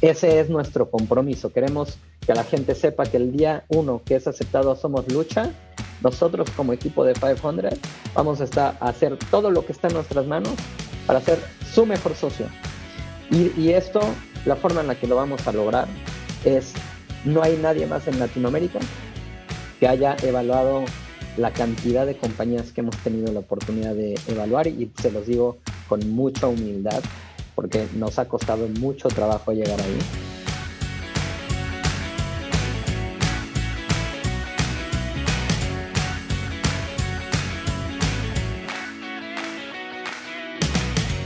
ese es nuestro compromiso. Queremos que la gente sepa que el día uno que es aceptado Somos Lucha, nosotros como equipo de 500 vamos a, estar, a hacer todo lo que está en nuestras manos para ser su mejor socio. Y, y esto, la forma en la que lo vamos a lograr es, no hay nadie más en Latinoamérica que haya evaluado la cantidad de compañías que hemos tenido la oportunidad de evaluar y se los digo con mucha humildad porque nos ha costado mucho trabajo llegar ahí.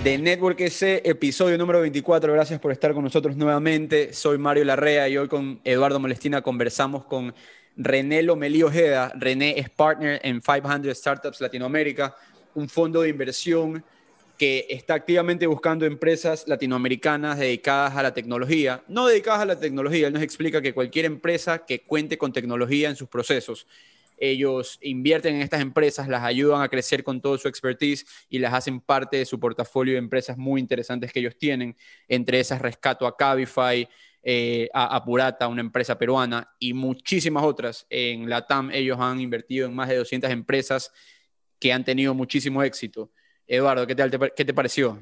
de Network ese episodio número 24. Gracias por estar con nosotros nuevamente. Soy Mario Larrea y hoy con Eduardo Molestina conversamos con René Lomelí Ojeda. René es partner en 500 Startups Latinoamérica, un fondo de inversión que está activamente buscando empresas latinoamericanas dedicadas a la tecnología, no dedicadas a la tecnología, él nos explica que cualquier empresa que cuente con tecnología en sus procesos, ellos invierten en estas empresas, las ayudan a crecer con todo su expertise y las hacen parte de su portafolio de empresas muy interesantes que ellos tienen, entre esas rescato a Cabify, eh, a Apurata, una empresa peruana, y muchísimas otras. En la TAM ellos han invertido en más de 200 empresas que han tenido muchísimo éxito. Eduardo, ¿qué, te pareció?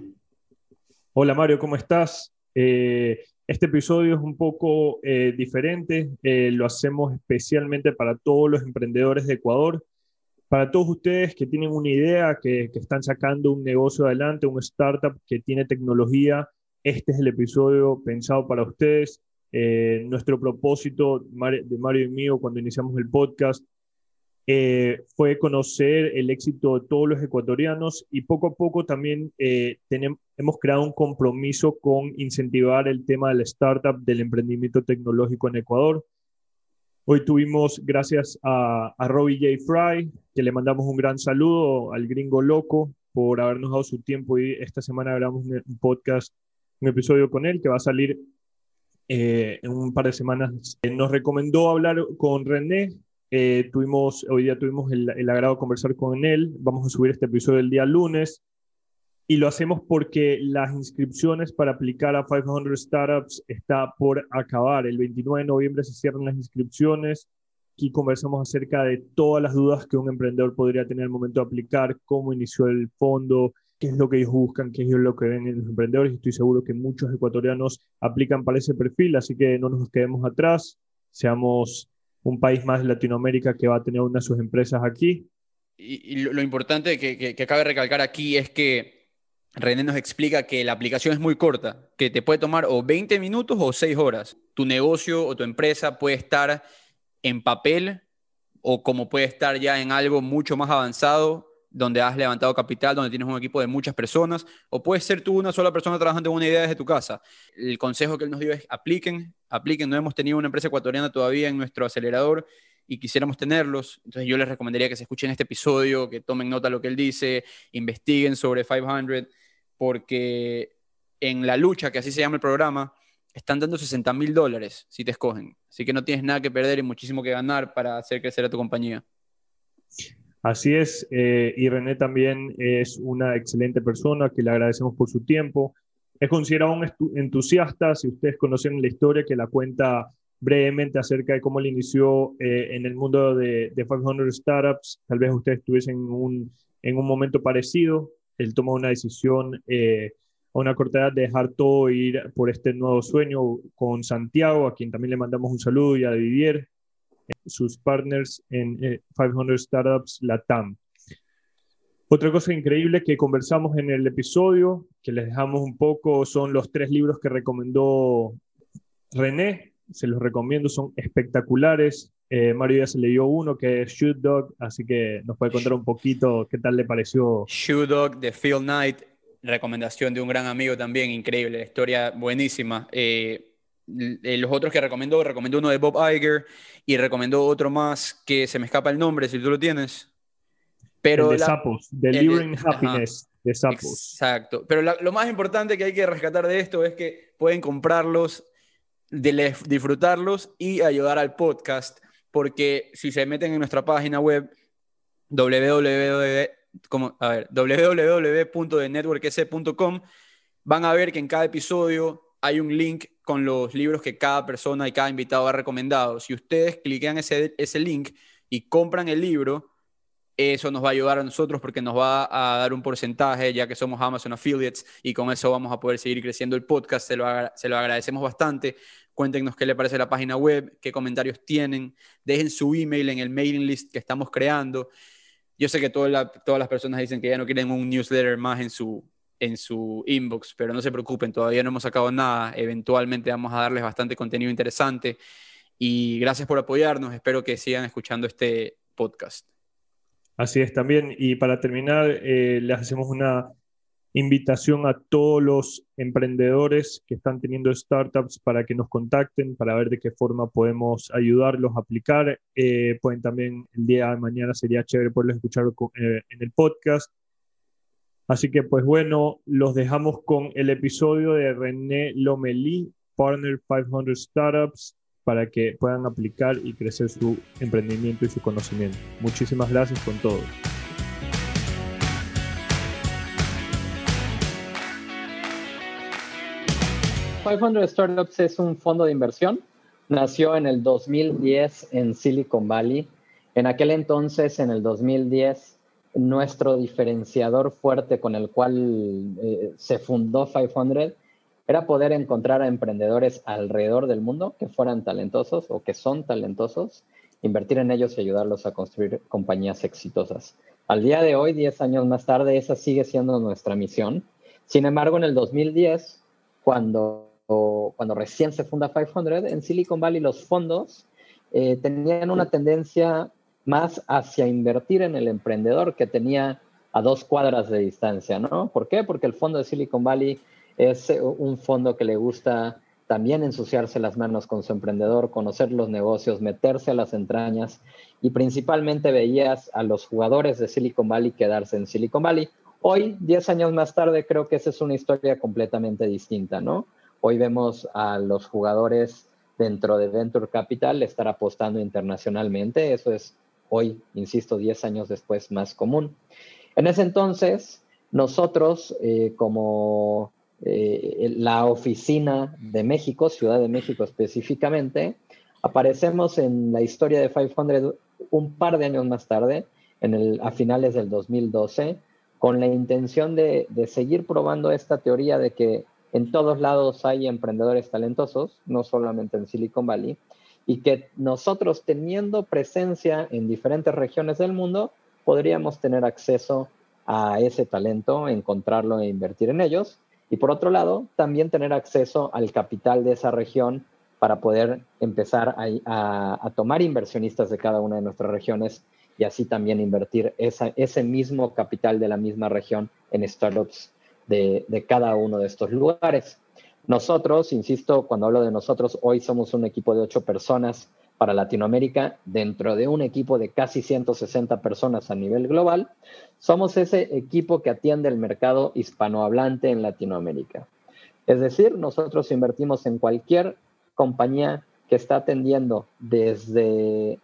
Hola Mario, ¿cómo estás? Eh, este episodio es un poco eh, diferente, eh, lo hacemos especialmente para todos los emprendedores de Ecuador, para todos ustedes que tienen una idea, que, que están sacando un negocio adelante, un startup que tiene tecnología, este es el episodio pensado para ustedes. nuestro propósito de Mario y mío cuando iniciamos el podcast eh, fue conocer el éxito de todos los ecuatorianos y poco a poco también eh, tenemos, hemos creado un compromiso con incentivar el tema del startup, del emprendimiento tecnológico en Ecuador. Hoy tuvimos, gracias a, a Robbie J. Fry, que le mandamos un gran saludo al gringo loco por habernos dado su tiempo y esta semana grabamos un, podcast, un episodio con él que va a salir eh, en un par de semanas. Nos recomendó hablar con René, eh, tuvimos, hoy día tuvimos el, agrado de conversar con él. Vamos a subir este episodio el día lunes. Y lo hacemos porque las inscripciones para aplicar a 500 Startups está por acabar. El 29 de noviembre se cierran las inscripciones. Aquí conversamos acerca de todas las dudas que un emprendedor podría tener al momento de aplicar, cómo inició el fondo, qué es lo que ellos buscan, qué es lo que ven en los emprendedores. Estoy seguro que muchos ecuatorianos aplican para ese perfil, así que no nos quedemos atrás, seamos un país más de Latinoamérica que va a tener una de sus empresas aquí. Y, lo, importante que, que, que cabe recalcar aquí es que René nos explica que la aplicación es muy corta, que te puede tomar o 20 minutos o 6 horas. Tu negocio o tu empresa puede estar en papel o como puede estar ya en algo mucho más avanzado donde has levantado capital, donde tienes un equipo de muchas personas, o puedes ser tú una sola persona trabajando en una idea desde tu casa. El consejo que él nos dio es apliquen, apliquen. No hemos tenido una empresa ecuatoriana todavía en nuestro acelerador y quisiéramos tenerlos. Entonces yo les recomendaría que se escuchen este episodio, que tomen nota de lo que él dice, investiguen sobre 500, porque en la lucha, que así se llama el programa, están dando 60 mil dólares si te escogen. Así que no tienes nada que perder y muchísimo que ganar para hacer crecer a tu compañía. Así es, eh, y René también es una excelente persona que le agradecemos por su tiempo. Es considerado un entusiasta, si ustedes conocen la historia, que la cuenta brevemente acerca de cómo él inició eh, en el mundo de, de, 500 Startups. Tal vez ustedes estuviesen en un, en un momento parecido. Él tomó una decisión eh, a una corta edad de dejar todo e ir por este nuevo sueño con Santiago, a quien también le mandamos un saludo, y a Didier, sus partners en 500 eh, Startups Latam. Otra cosa increíble que conversamos en el episodio, que les dejamos un poco, son los tres libros que recomendó René. Se los recomiendo, son espectaculares. Eh, Mario ya se leyó uno que es Shoot Dog, así que nos puede contar un poquito qué tal le pareció. Shoot Dog de Phil Knight, recomendación de un gran amigo también, increíble, historia buenísima. Eh, los otros que recomendó, recomendó uno de Bob Iger y recomendó otro más que se me escapa el nombre, si tú lo tienes. Pero de Sapos, Delivering Happiness de Sapos. Exacto. Pero lo más importante que hay que rescatar de esto es que pueden comprarlos, disfrutarlos y ayudar al podcast, porque si se meten en nuestra página web www.networkc.com van a ver que en cada episodio hay un link con los libros que cada persona y cada invitado ha recomendado. Si ustedes cliquean ese, ese link y compran el libro, eso nos va a ayudar a nosotros porque nos va a dar un porcentaje, ya que somos Amazon Affiliates, y con eso vamos a poder seguir creciendo el podcast. Se lo, se lo agradecemos bastante. Cuéntenos qué le parece la página web, qué comentarios tienen. Dejen su email en el mailing list que estamos creando. Yo sé que todas las personas dicen que ya no quieren un newsletter más en su, en su inbox, pero no se preocupen, todavía no hemos sacado nada. Eventualmente vamos a darles bastante contenido interesante. Y gracias por apoyarnos. Espero que sigan escuchando este podcast. Así es también. Y para terminar, eh, les hacemos una invitación a todos los emprendedores que están teniendo startups para que nos contacten, para ver de qué forma podemos ayudarlos a aplicar. Eh, pueden también, el día de mañana sería chévere poderlos escuchar eh, en el podcast. Así que, pues bueno, los dejamos con el episodio de René Lomeli, Partner 500 Startups para que puedan aplicar y crecer su emprendimiento y su conocimiento. Muchísimas gracias con todo. ...500 Startups es un fondo de inversión. Nació en el 2010 en Silicon Valley. En aquel entonces, en el 2010, nuestro diferenciador fuerte con el cual eh, se fundó 500 era poder encontrar a emprendedores alrededor del mundo que fueran talentosos o que son talentosos, invertir en ellos y ayudarlos a construir compañías exitosas. Al día de hoy, 10 años más tarde, esa sigue siendo nuestra misión. Sin embargo, en el 2010, cuando, cuando recién se funda 500, en Silicon Valley los fondos eh, tenían una tendencia más hacia invertir en el emprendedor que tenía a dos cuadras de distancia, ¿no? ¿Por qué? Porque el fondo de Silicon Valley es eh, un fondo que le gusta también ensuciarse las manos con su emprendedor, conocer los negocios, meterse a las entrañas y principalmente veías a los jugadores de Silicon Valley quedarse en Silicon Valley. Hoy, 10 años más tarde, creo que esa es una historia completamente distinta, ¿no? Hoy vemos a los jugadores dentro de Venture Capital estar apostando internacionalmente. Eso es hoy, insisto, 10 años después más común. En ese entonces, nosotros eh, como eh, la oficina de México, Ciudad de México específicamente, aparecemos en la historia de 500 un par de años más tarde, a finales del 2012, con la intención de seguir probando esta teoría de que en todos lados hay emprendedores talentosos, no solamente en Silicon Valley, y que nosotros teniendo presencia en diferentes regiones del mundo, podríamos tener acceso a ese talento, encontrarlo e invertir en ellos. Y por otro lado, también tener acceso al capital de esa región para poder empezar a, tomar inversionistas de cada una de nuestras regiones y así también invertir ese mismo capital de la misma región en startups de, de cada uno de estos lugares. Nosotros, insisto, cuando hablo de nosotros, hoy somos un equipo de ocho personas para Latinoamérica, dentro de un equipo de casi 160 personas a nivel global, somos ese equipo que atiende el mercado hispanohablante en Latinoamérica. Es decir, nosotros invertimos en cualquier compañía que está atendiendo desde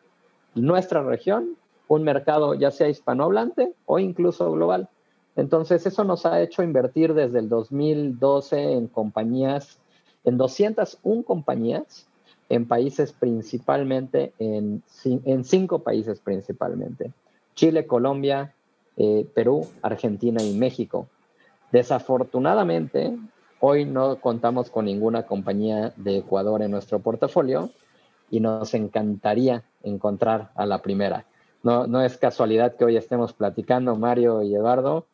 nuestra región un mercado ya sea hispanohablante o incluso global. Entonces, eso nos ha hecho invertir desde el 2012 en compañías, en 201 compañías en países principalmente, en, en cinco países principalmente. Chile, Colombia, eh, Perú, Argentina y México. Desafortunadamente, hoy no contamos con ninguna compañía de Ecuador en nuestro portafolio y nos encantaría encontrar a la primera. No, no es casualidad que hoy estemos platicando, Mario y Eduardo.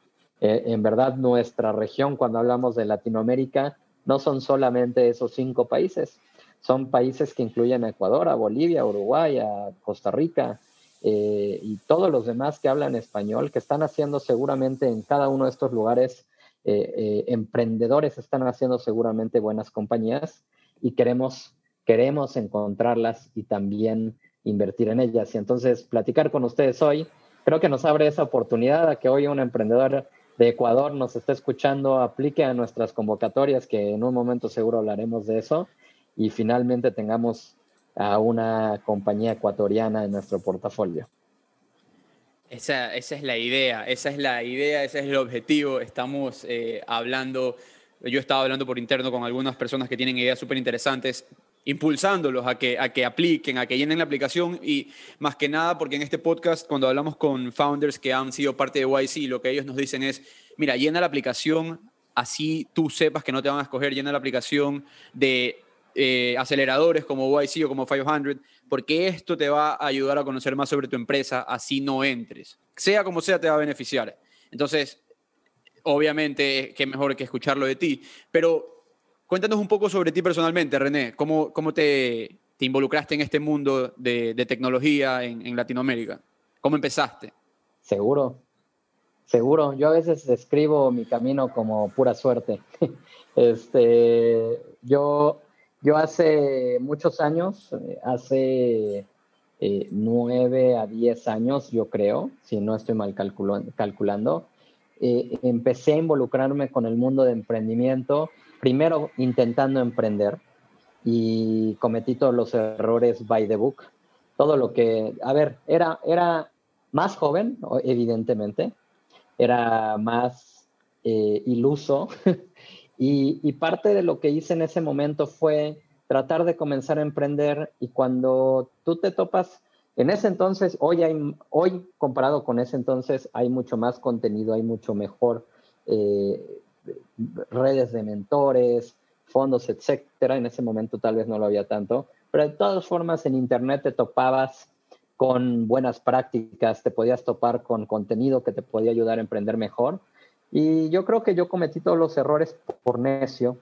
Eh, en verdad, nuestra región, cuando hablamos de Latinoamérica, no son solamente esos cinco países, son países que incluyen a Ecuador, a Bolivia, a Uruguay, a Costa Rica eh, y todos los demás que hablan español, que están haciendo seguramente en cada uno de estos lugares, eh, eh, emprendedores están haciendo seguramente buenas compañías y queremos, queremos encontrarlas y también invertir en ellas. Y entonces platicar con ustedes hoy, creo que nos abre esa oportunidad a que hoy un emprendedor de Ecuador nos esté escuchando, aplique a nuestras convocatorias, que en un momento seguro hablaremos de eso, y finalmente tengamos a una compañía ecuatoriana en nuestro portafolio. Esa, esa, es la idea, esa es la idea, ese es el objetivo. Estamos eh, hablando yo estaba hablando por interno con algunas personas que tienen ideas súper interesantes, impulsándolos a que, a que apliquen, a que llenen la aplicación y más que nada porque en este podcast cuando hablamos con founders que han sido parte de YC, lo que ellos nos dicen es, mira, llena la aplicación, así tú sepas que no te van a escoger, llena la aplicación de eh, aceleradores como YC o como 500, porque esto te va a ayudar a conocer más sobre tu empresa, así no entres. Sea como sea, te va a beneficiar. Entonces, obviamente, qué mejor que escucharlo de ti, pero Cuéntanos un poco sobre ti personalmente, René. ¿Cómo, cómo te, te involucraste en este mundo de, de tecnología en, en, Latinoamérica? ¿Cómo empezaste? Seguro, seguro. Yo a veces describo mi camino como pura suerte. este, yo, yo hace muchos años, hace eh, nueve a diez años, yo creo, si no estoy mal calculando, eh, empecé a involucrarme con el mundo de emprendimiento primero intentando emprender y cometí todos los errores by the book. Todo lo que, a ver, era, era más joven, evidentemente, era más eh, iluso y, parte de lo que hice en ese momento fue tratar de comenzar a emprender y cuando tú te topas, en ese entonces, hoy, hay, hoy comparado con ese entonces, hay mucho más contenido, hay mucho mejor eh, redes de mentores, fondos, etcétera. En ese momento tal vez no lo había tanto, pero de todas formas en Internet te topabas con buenas prácticas, te podías topar con contenido que te podía ayudar a emprender mejor. Y yo creo que yo cometí todos los errores por necio.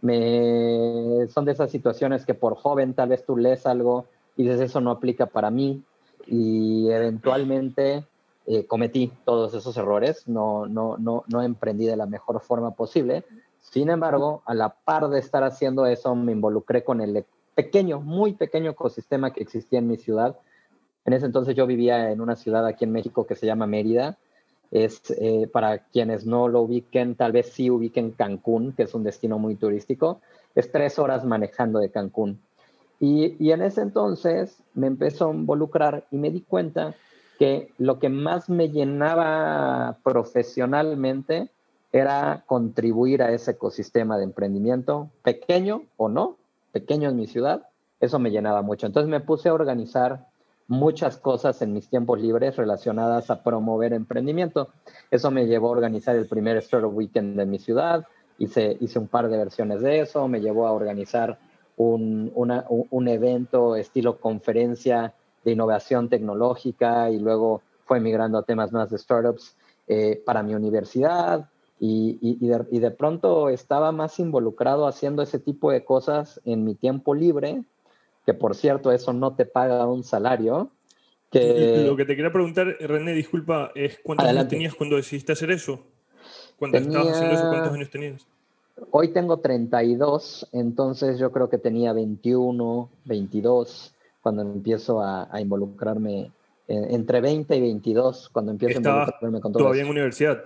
Me, son de esas situaciones que por joven tal vez tú lees algo y dices eso no aplica para mí y eventualmente eh, cometí todos esos errores, no, no, no, no emprendí de la mejor forma posible. Sin embargo, a la par de estar haciendo eso, me involucré con el pequeño, muy pequeño ecosistema que existía en mi ciudad. En ese entonces yo vivía en una ciudad aquí en México que se llama Mérida. Es eh, para quienes no lo ubiquen, tal vez sí ubiquen Cancún, que es un destino muy turístico. Es tres horas manejando de Cancún. Y, y en ese entonces me empezó a involucrar y me di cuenta que lo que más me llenaba profesionalmente era contribuir a ese ecosistema de emprendimiento, pequeño o no, pequeño en mi ciudad, eso me llenaba mucho. Entonces me puse a organizar muchas cosas en mis tiempos libres relacionadas a promover emprendimiento. Eso me llevó a organizar el primer Startup Weekend de mi ciudad, hice, hice un par de versiones de eso, me llevó a organizar un, un evento estilo conferencia de innovación tecnológica y luego fue migrando a temas más de startups eh, para mi universidad y, y, de, y, de, pronto estaba más involucrado haciendo ese tipo de cosas en mi tiempo libre, que por cierto eso no te paga un salario. Que... Lo que te quería preguntar, René, disculpa, es cuántos años tenías cuando decidiste hacer eso? Cuando Tenía... estabas haciendo eso, ¿cuántos años tenías? Hoy tengo 32, entonces yo creo que tenía 21, 22 cuando empiezo a, a involucrarme entre 20 y 22, cuando empiezo a involucrarme con todo ¿Todavía en universidad?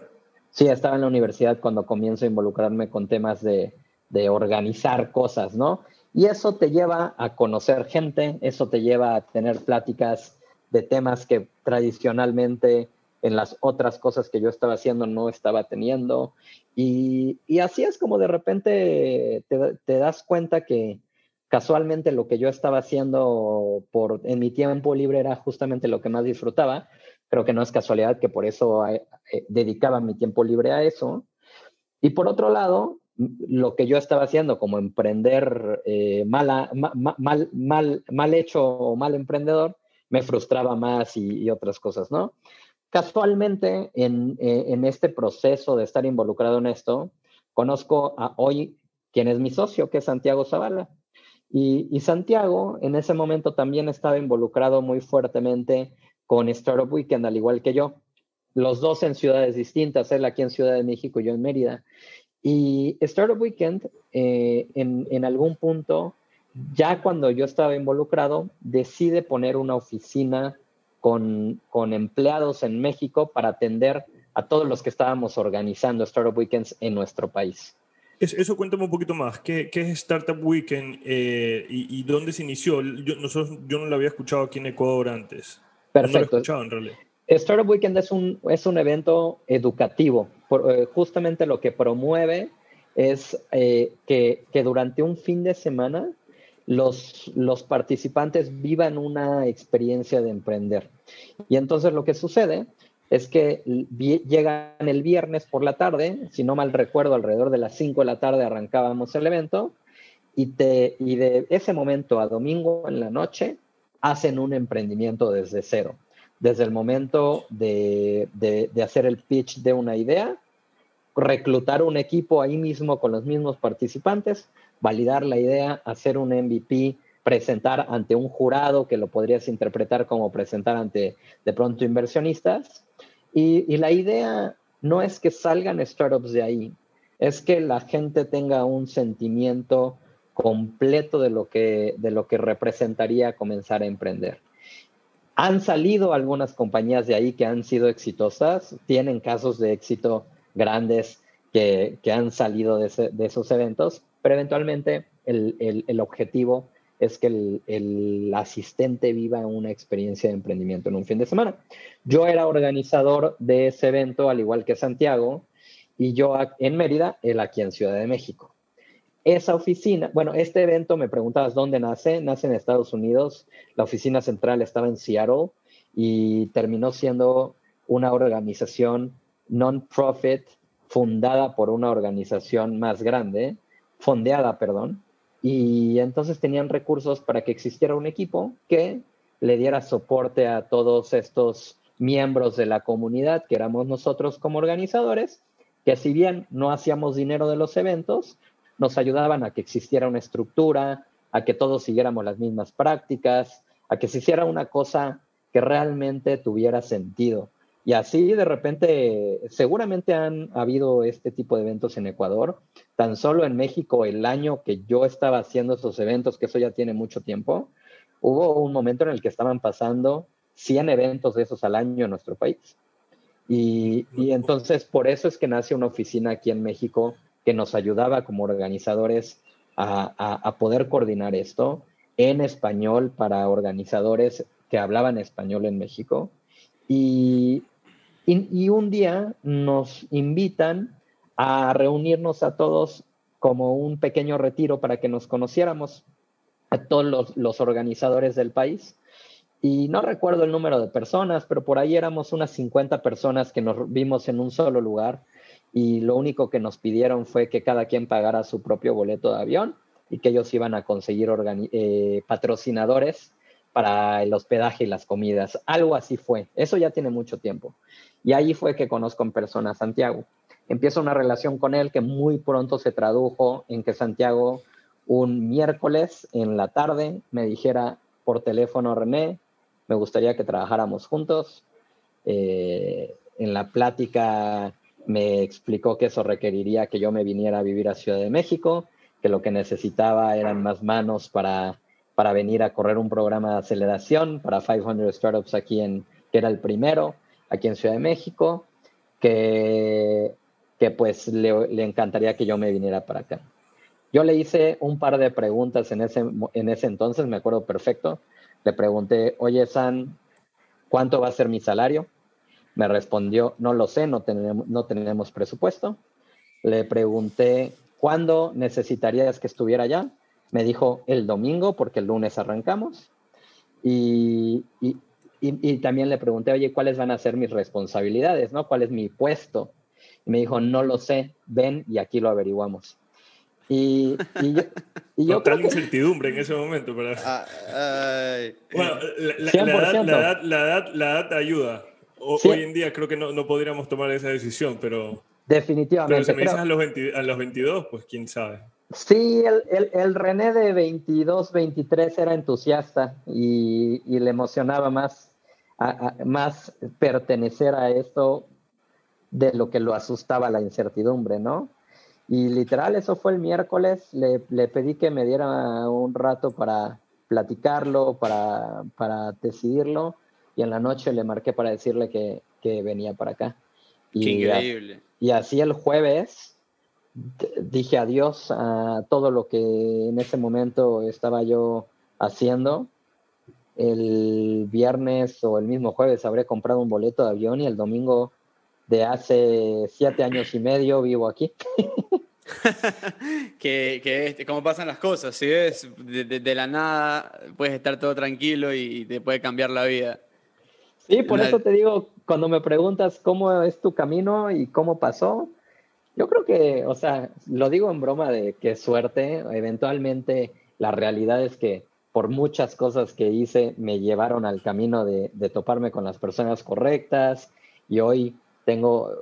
Sí, estaba en la universidad cuando comienzo a involucrarme con temas de, de organizar cosas, ¿no? Y eso te lleva a conocer gente, eso te lleva a tener pláticas de temas que tradicionalmente en las otras cosas que yo estaba haciendo no estaba teniendo. Y, y así es como de repente te, te das cuenta que, casualmente lo que yo estaba haciendo por, en mi tiempo libre era justamente lo que más disfrutaba. Creo que no es casualidad que por eso eh, eh, dedicaba mi tiempo libre a eso. Y por otro lado, lo que yo estaba haciendo como emprender eh, mal, mal, mal hecho o mal emprendedor, me frustraba más y, y otras cosas, ¿no? Casualmente, en, en, este proceso de estar involucrado en esto, conozco a hoy quien es mi socio, que es Santiago Zavala. Y, Santiago en ese momento también estaba involucrado muy fuertemente con Startup Weekend, al igual que yo. Los dos en ciudades distintas, él aquí en Ciudad de México y yo en Mérida. Y Startup Weekend, eh, en, en algún punto, ya cuando yo estaba involucrado, decide poner una oficina con, con, empleados en México para atender a todos los que estábamos organizando Startup Weekends en nuestro país. Eso cuéntame un poquito más. ¿Qué, qué es Startup Weekend eh, y, y, dónde se inició? Yo, nosotros, yo no lo había escuchado aquí en Ecuador antes. Perfecto. No lo he escuchado en realidad. Startup Weekend es un, es un evento educativo. Por, eh, justamente lo que promueve es eh, que, que, durante un fin de semana los, los participantes vivan una experiencia de emprender. Y entonces lo que sucede es que llegan el viernes por la tarde, si no mal recuerdo, alrededor de las 5 de la tarde arrancábamos el evento, y, te, y de ese momento a domingo en la noche hacen un emprendimiento desde cero. Desde el momento de, de, de hacer el pitch de una idea, reclutar un equipo ahí mismo con los mismos participantes, validar la idea, hacer un MVP, presentar ante un jurado que lo podrías interpretar como presentar ante de pronto inversionistas. Y, la idea no es que salgan startups de ahí, es que la gente tenga un sentimiento completo de lo que, de lo que representaría comenzar a emprender. Han salido algunas compañías de ahí que han sido exitosas, tienen casos de éxito grandes que, han salido de, esos eventos, pero eventualmente el, objetivo es que el, asistente viva una experiencia de emprendimiento en un fin de semana. Yo era organizador de ese evento, al igual que Santiago, y yo en Mérida, él aquí en Ciudad de México. Esa oficina, bueno, este evento me preguntabas dónde nace, nace en Estados Unidos, la oficina central estaba en Seattle y terminó siendo una organización non-profit fundada por una organización más grande, fondeada, perdón, y entonces tenían recursos para que existiera un equipo que le diera soporte a todos estos miembros de la comunidad, que éramos nosotros como organizadores, que si bien no hacíamos dinero de los eventos, nos ayudaban a que existiera una estructura, a que todos siguiéramos las mismas prácticas, a que se hiciera una cosa que realmente tuviera sentido. Y así de repente, seguramente han habido este tipo de eventos en Ecuador. Tan solo en México, el año que yo estaba haciendo esos eventos, que eso ya tiene mucho tiempo, hubo un momento en el que estaban pasando 100 eventos de esos al año en nuestro país. Y, y entonces por eso es que nace una oficina aquí en México que nos ayudaba como organizadores a, a, a poder coordinar esto en español para organizadores que hablaban español en México. Y, y, un día nos invitan a reunirnos a todos como un pequeño retiro para que nos conociéramos a todos los, organizadores del país. Y no recuerdo el número de personas, pero por ahí éramos unas 50 personas que nos vimos en un solo lugar y lo único que nos pidieron fue que cada quien pagara su propio boleto de avión y que ellos iban a conseguir eh, patrocinadores para el hospedaje y las comidas. Algo así fue. Eso ya tiene mucho tiempo. Y ahí fue que conozco en persona a Santiago. Empiezo una relación con él que muy pronto se tradujo en que Santiago un miércoles en la tarde me dijera por teléfono, René, me gustaría que trabajáramos juntos. Eh, en la plática me explicó que eso requeriría que yo me viniera a vivir a Ciudad de México, que lo que necesitaba eran más manos para para venir a correr un programa de aceleración para 500 Startups aquí en, que era el primero, aquí en Ciudad de México, que, que pues le, le, encantaría que yo me viniera para acá. Yo le hice un par de preguntas en ese, en ese entonces, me acuerdo perfecto. Le pregunté, oye, San, ¿cuánto va a ser mi salario? Me respondió, no lo sé, no tenemos, no tenemos presupuesto. Le pregunté, ¿cuándo necesitarías que estuviera allá? Me dijo el domingo porque el lunes arrancamos. Y, y, también le pregunté, oye, ¿cuáles van a ser mis responsabilidades? ¿no? ¿Cuál es mi puesto? Y me dijo, no lo sé, ven y aquí lo averiguamos. Y, y yo, y yo Total incertidumbre en ese momento. Pero... Ah, bueno, la, edad, la, edad, la, edad, ayuda. Hoy en día creo que no, no podríamos tomar esa decisión, pero... Definitivamente. Pero si me dices a los, a los 22, pues quién sabe. Sí, el, el, René de 22, 23 era entusiasta y, le emocionaba más, más pertenecer a esto de lo que lo asustaba la incertidumbre, ¿no? Y literal, eso fue el miércoles, le, pedí que me diera un rato para platicarlo, para, para decidirlo, y en la noche le marqué para decirle que, venía para acá. Y, increíble. y así el jueves dije adiós a todo lo que en ese momento estaba yo haciendo. El viernes o el mismo jueves habré comprado un boleto de avión y el domingo de hace siete años y medio vivo aquí. que, que este, cómo pasan las cosas, si ves, de, la nada puedes estar todo tranquilo y, te puede cambiar la vida. Sí, por eso te digo, cuando me preguntas cómo es tu camino y cómo pasó, yo creo que, o sea, lo digo en broma de qué suerte, eventualmente la realidad es que por muchas cosas que hice me llevaron al camino de, de toparme con las personas correctas y hoy tengo,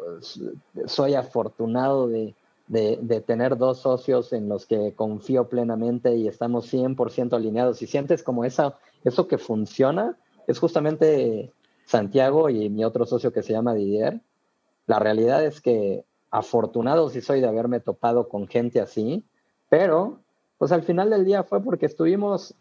soy afortunado de, de, tener dos socios en los que confío plenamente y estamos 100% alineados. Y sientes como esa, eso que funciona, es justamente Santiago y mi otro socio que se llama Didier. La realidad es que afortunado sí soy de haberme topado con gente así, pero pues al final del día fue porque estuvimos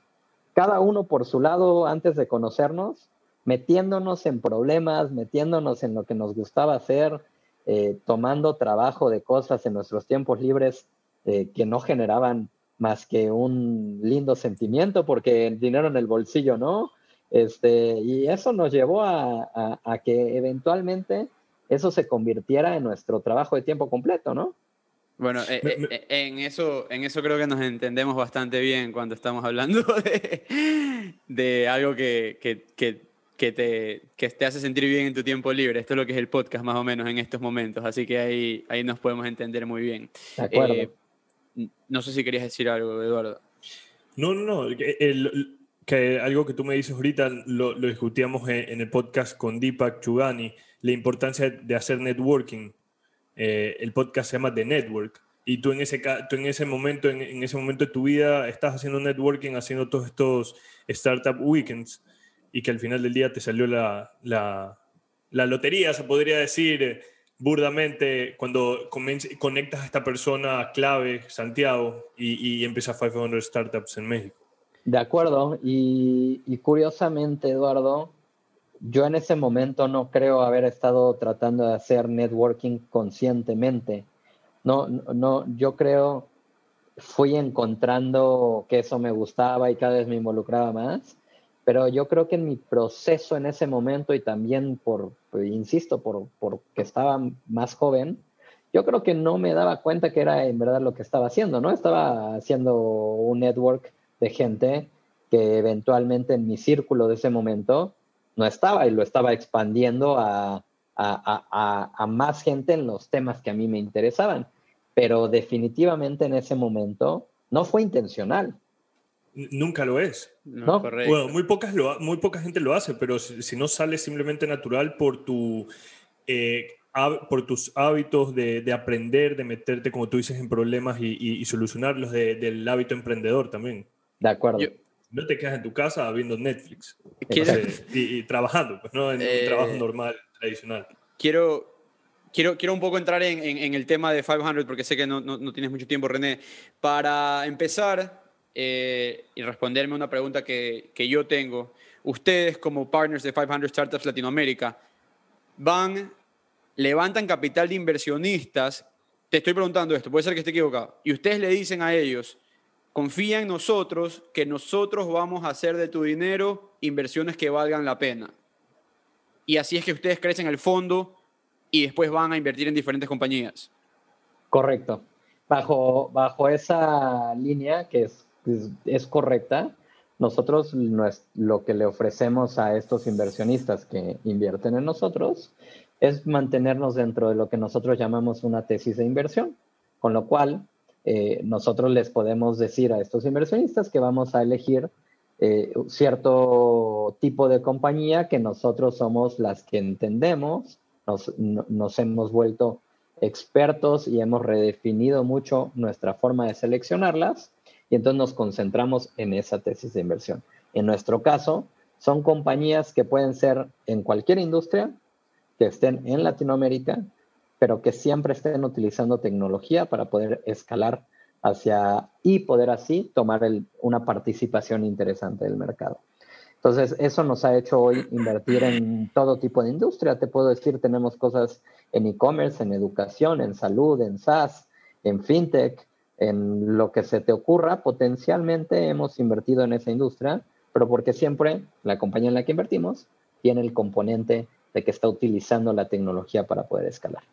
cada uno por su lado antes de conocernos, metiéndonos en problemas, metiéndonos en lo que nos gustaba hacer, eh, tomando trabajo de cosas en nuestros tiempos libres eh, que no generaban más que un lindo sentimiento, porque el dinero en el bolsillo no. Este, y eso nos llevó a, que eventualmente eso se convirtiera en nuestro trabajo de tiempo completo, ¿no? Bueno, eh, en, eso, en eso creo que nos entendemos bastante bien cuando estamos hablando de, de algo que, que que te, que te hace sentir bien en tu tiempo libre. Esto es lo que es el podcast más o menos en estos momentos, así que ahí, ahí nos podemos entender muy bien. De acuerdo. Eh, no sé si querías decir algo, Eduardo. No, no, no. que algo que tú me dices ahorita lo, lo discutíamos en, el podcast con Deepak Chugani, la importancia de hacer networking. Eh, el podcast se llama The Network. Y tú en ese, tú en ese momento, en, en, ese momento de tu vida, estás haciendo networking, haciendo todos estos startup weekends y que al final del día te salió la, la, la lotería, se podría decir eh, burdamente, cuando conectas a esta persona clave, Santiago, y, y empieza 500 Startups en México. De acuerdo, y, y, curiosamente, Eduardo, yo en ese momento no creo haber estado tratando de hacer networking conscientemente. No, no, yo creo fui encontrando que eso me gustaba y cada vez me involucraba más pero yo creo que en mi proceso en ese momento y también por, pues, insisto, por, porque estaba más joven, yo creo que no me daba cuenta que era en verdad lo que estaba haciendo, ¿no? Estaba haciendo un network de gente que eventualmente en mi círculo de ese momento no estaba y lo estaba expandiendo a, a, a más gente en los temas que a mí me interesaban. Pero definitivamente en ese momento no fue intencional Nunca lo es. No, Bueno, muy, pocas lo, muy poca gente lo hace, pero si, no sale simplemente natural por, tu, eh, por tus hábitos de, aprender, de meterte, como tú dices, en problemas y, solucionarlos, del hábito emprendedor también. De acuerdo. No te quedas en tu casa viendo Netflix y, trabajando, pues no en un eh, trabajo normal, tradicional. Quiero, quiero, quiero un poco entrar en, en, el tema de 500 porque sé que no, no, no tienes mucho tiempo, René. Para empezar, eh, y responderme una pregunta que, que, yo tengo. Ustedes como partners de 500 Startups Latinoamérica, van, levantan capital de inversionistas. Te estoy preguntando esto, puede ser que esté equivocado. Y ustedes le dicen a ellos, confía en nosotros, que nosotros vamos a hacer de tu dinero inversiones que valgan la pena. Y así es que ustedes crecen el fondo y después van a invertir en diferentes compañías. Correcto. Bajo, bajo esa línea, que es es, correcta, nosotros lo que le ofrecemos a estos inversionistas que invierten en nosotros es mantenernos dentro de lo que nosotros llamamos una tesis de inversión, con lo cual eh, nosotros les podemos decir a estos inversionistas que vamos a elegir eh, cierto tipo de compañía que nosotros somos las que entendemos, nos, nos hemos vuelto expertos y hemos redefinido mucho nuestra forma de seleccionarlas y entonces nos concentramos en esa tesis de inversión. En nuestro caso, son compañías que pueden ser en cualquier industria, que estén en Latinoamérica, pero que siempre estén utilizando tecnología para poder escalar hacia y poder así tomar una participación interesante del mercado. Entonces, eso nos ha hecho hoy invertir en todo tipo de industria. Te puedo decir, tenemos cosas en e-commerce, en educación, en salud, en SaaS, en fintech, en lo que se te ocurra, potencialmente hemos invertido en esa industria, pero porque siempre la compañía en la que invertimos tiene el componente de que está utilizando la tecnología para poder escalar.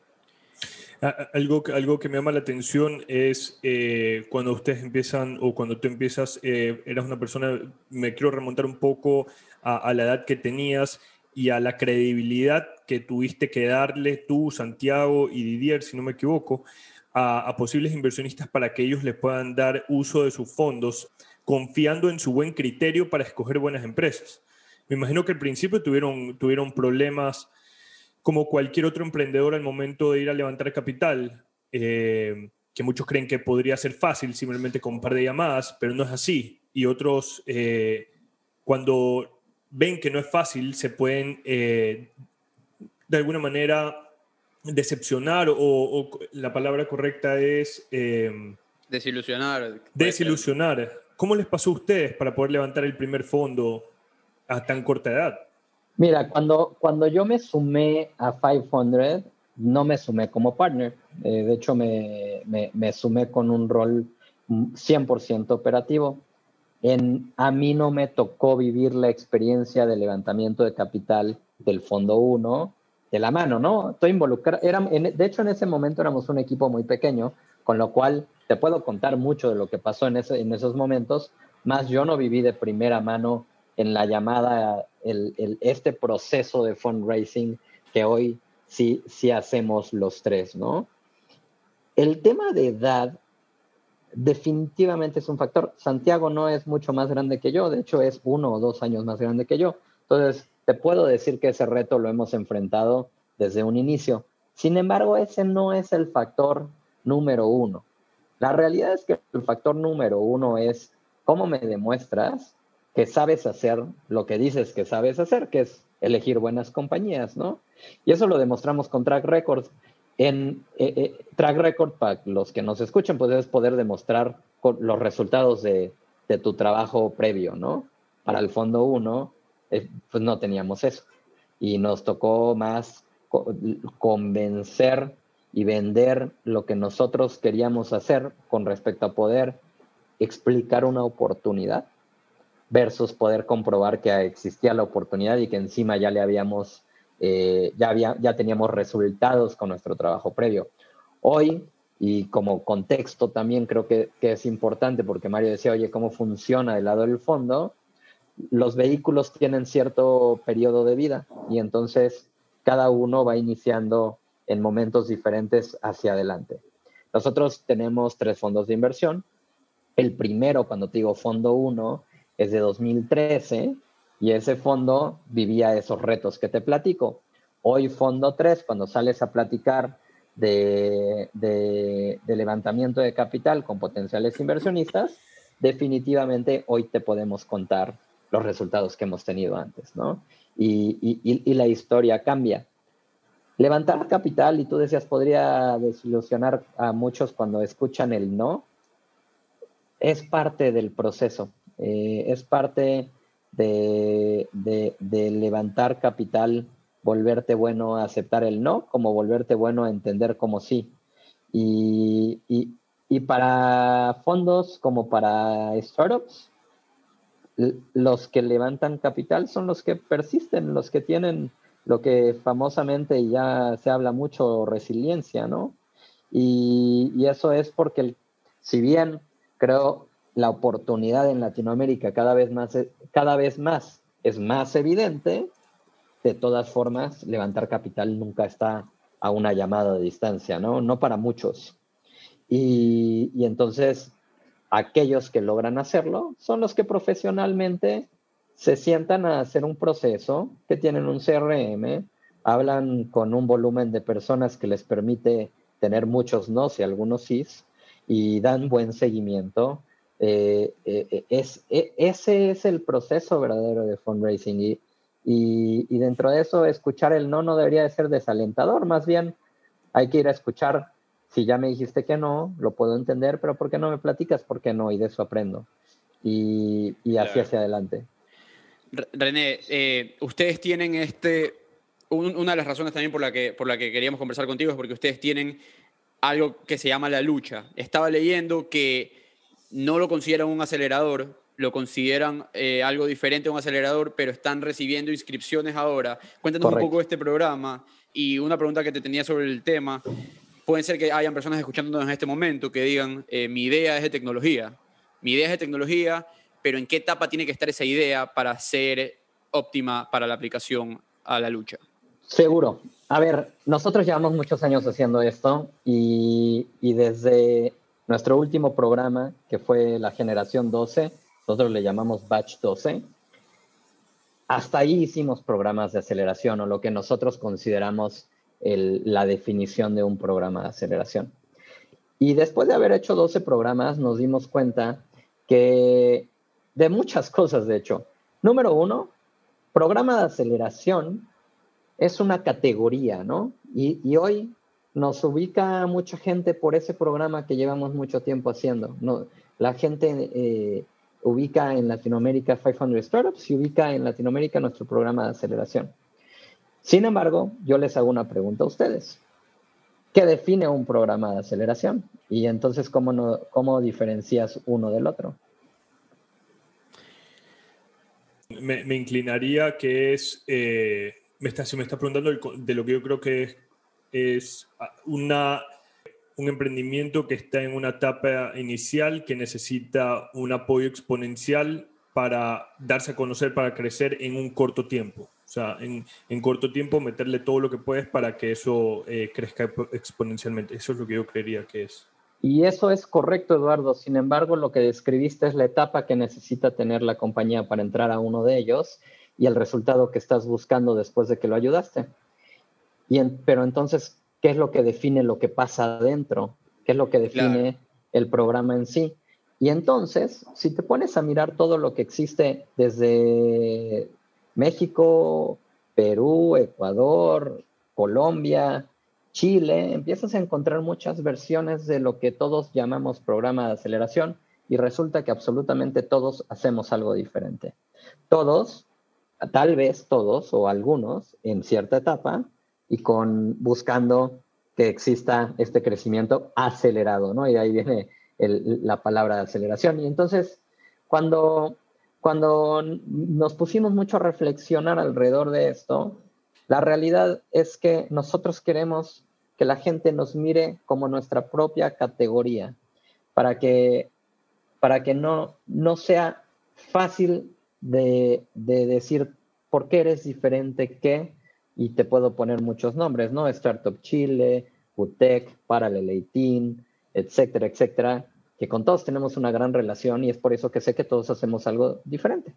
Algo, algo que me llama la atención es eh, cuando ustedes empiezan o cuando tú empiezas, eh, eras una persona, me quiero remontar un poco a, la edad que tenías y a la credibilidad que tuviste que darle tú, Santiago y Didier, si no me equivoco, a, a posibles inversionistas para que ellos les puedan dar uso de sus fondos, confiando en su buen criterio para escoger buenas empresas. Me imagino que al principio tuvieron, tuvieron problemas como cualquier otro emprendedor al momento de ir a levantar capital, eh, que muchos creen que podría ser fácil simplemente con un par de llamadas, pero no es así. Y otros, eh, cuando ven que no es fácil, se pueden eh, de alguna manera decepcionar o, la palabra correcta es... desilusionar. Desilusionar. ¿Cómo les pasó a ustedes para poder levantar el primer fondo a tan corta edad? Mira, cuando, cuando yo me sumé a 500, no me sumé como partner. Eh, de hecho, me, me, sumé con un rol 100% operativo. En, a mí no me tocó vivir la experiencia de levantamiento de capital del Fondo 1 de la mano, ¿no? Estoy involucrado. Era, de hecho, en ese momento éramos un equipo muy pequeño, con lo cual te puedo contar mucho de lo que pasó en, ese, en esos momentos, más yo no viví de primera mano en la llamada, este proceso de fundraising que hoy sí, sí hacemos los tres, ¿no? El tema de edad definitivamente es un factor. Santiago no es mucho más grande que yo, de hecho es uno o dos años más grande que yo. Entonces, te puedo decir que ese reto lo hemos enfrentado desde un inicio. Sin embargo, ese no es el factor número uno. La realidad es que el factor número uno es cómo me demuestras que sabes hacer lo que dices que sabes hacer, que es elegir buenas compañías, ¿no? Y eso lo demostramos con Track Record. En eh, eh, Track Record, para los que nos escuchen, pues es poder demostrar los resultados de, tu trabajo previo, ¿no? Para el fondo 1, eh, pues no teníamos eso. Y nos tocó más convencer y vender lo que nosotros queríamos hacer con respecto a poder explicar una oportunidad versus poder comprobar que existía la oportunidad y que encima ya le habíamos, eh, ya, había, ya teníamos resultados con nuestro trabajo previo. Hoy, y como contexto también creo que, que es importante, porque Mario decía, oye, ¿cómo funciona del lado del fondo? Los vehículos tienen cierto periodo de vida y entonces cada uno va iniciando en momentos diferentes hacia adelante. Nosotros tenemos tres fondos de inversión. El primero, cuando te digo fondo 1, es de 2013 y ese fondo vivía esos retos que te platico. Hoy fondo 3, cuando sales a platicar de, levantamiento de capital con potenciales inversionistas, definitivamente hoy te podemos contar los resultados que hemos tenido antes, ¿no? Y, y, la historia cambia. Levantar capital, y tú decías, podría desilusionar a muchos cuando escuchan el no, es parte del proceso. Eh, es parte de, levantar capital, volverte bueno a aceptar el no, como volverte bueno a entender como sí. Y, para fondos como para startups, los que levantan capital son los que persisten, los que tienen lo que famosamente ya se habla mucho, resiliencia, ¿no? Y, y eso es porque, si bien creo la oportunidad en Latinoamérica cada vez más, cada vez más es más evidente, de todas formas, levantar capital nunca está a una llamada de distancia, ¿no? No para muchos. Y, y entonces, aquellos que logran hacerlo son los que profesionalmente se sientan a hacer un proceso, que tienen un CRM, hablan con un volumen de personas que les permite tener muchos no y algunos sí, y dan buen seguimiento eh, eh, eh, es, ese es el proceso verdadero de fundraising y, y, dentro de eso escuchar el no no debería de ser desalentador, más bien hay que ir a escuchar, si ya me dijiste que no, lo puedo entender, pero ¿por qué no me platicas? ¿Por qué no? Y de eso aprendo. Y, y así hacia adelante. René, ustedes tienen este, una de las razones también por la, que, por la que queríamos conversar contigo es porque ustedes tienen algo que se llama la lucha. Estaba leyendo que no lo consideran un acelerador, lo consideran eh, algo diferente a un acelerador, pero están recibiendo inscripciones ahora. Cuéntanos un poco de este programa y una pregunta que te tenía sobre el tema. pueden ser que hayan personas escuchándonos en este momento que digan, eh, mi idea es de tecnología, mi idea es de tecnología, pero ¿en qué etapa tiene que estar esa idea para ser óptima para la aplicación a la lucha? Seguro. A ver, nosotros llevamos muchos años haciendo esto y, y desde nuestro último programa, que fue la generación 12, nosotros le llamamos Batch 12, hasta ahí hicimos programas de aceleración o lo que nosotros consideramos la definición de un programa de aceleración. Y después de haber hecho 12 programas, nos dimos cuenta que de muchas cosas, de hecho. Número uno, programa de aceleración es una categoría, ¿no? Y, hoy nos ubica mucha gente por ese programa que llevamos mucho tiempo haciendo. La gente eh, ubica en Latinoamérica 500 Startups y ubica en Latinoamérica nuestro programa de aceleración. Sin embargo, yo les hago una pregunta a ustedes. ¿Qué define un programa de aceleración? Y entonces, ¿cómo, cómo diferencias uno del otro? Me, inclinaría que es, eh, me está, me está preguntando de lo que yo creo que es, es una, un emprendimiento que está en una etapa inicial que necesita un apoyo exponencial para darse a conocer, para crecer en un corto tiempo. O sea, en, en, corto tiempo meterle todo lo que puedes para que eso eh, crezca exponencialmente. Eso es lo que yo creería que es. Y eso es correcto, Eduardo. Sin embargo, lo que describiste es la etapa que necesita tener la compañía para entrar a uno de ellos y el resultado que estás buscando después de que lo ayudaste. Y pero entonces, ¿qué es lo que define lo que pasa adentro? ¿Qué es lo que define el programa en sí? Y entonces, si te pones a mirar todo lo que existe desde México, Perú, Ecuador, Colombia, Chile, empiezas a encontrar muchas versiones de lo que todos llamamos programa de aceleración y resulta que absolutamente todos hacemos algo diferente. Todos, tal vez todos o algunos en cierta etapa y con buscando que exista este crecimiento acelerado, ¿no? Y ahí viene la palabra de aceleración. Y entonces, cuando cuando nos pusimos mucho a reflexionar alrededor de esto, la realidad es que nosotros queremos que la gente nos mire como nuestra propia categoría, para que, para que no, no sea fácil de, decir por qué eres diferente que, y te puedo poner muchos nombres, ¿no? Startup Chile, UTEC, Parallel 18, etcétera, etcétera, que con todos tenemos una gran relación y es por eso que sé que todos hacemos algo diferente.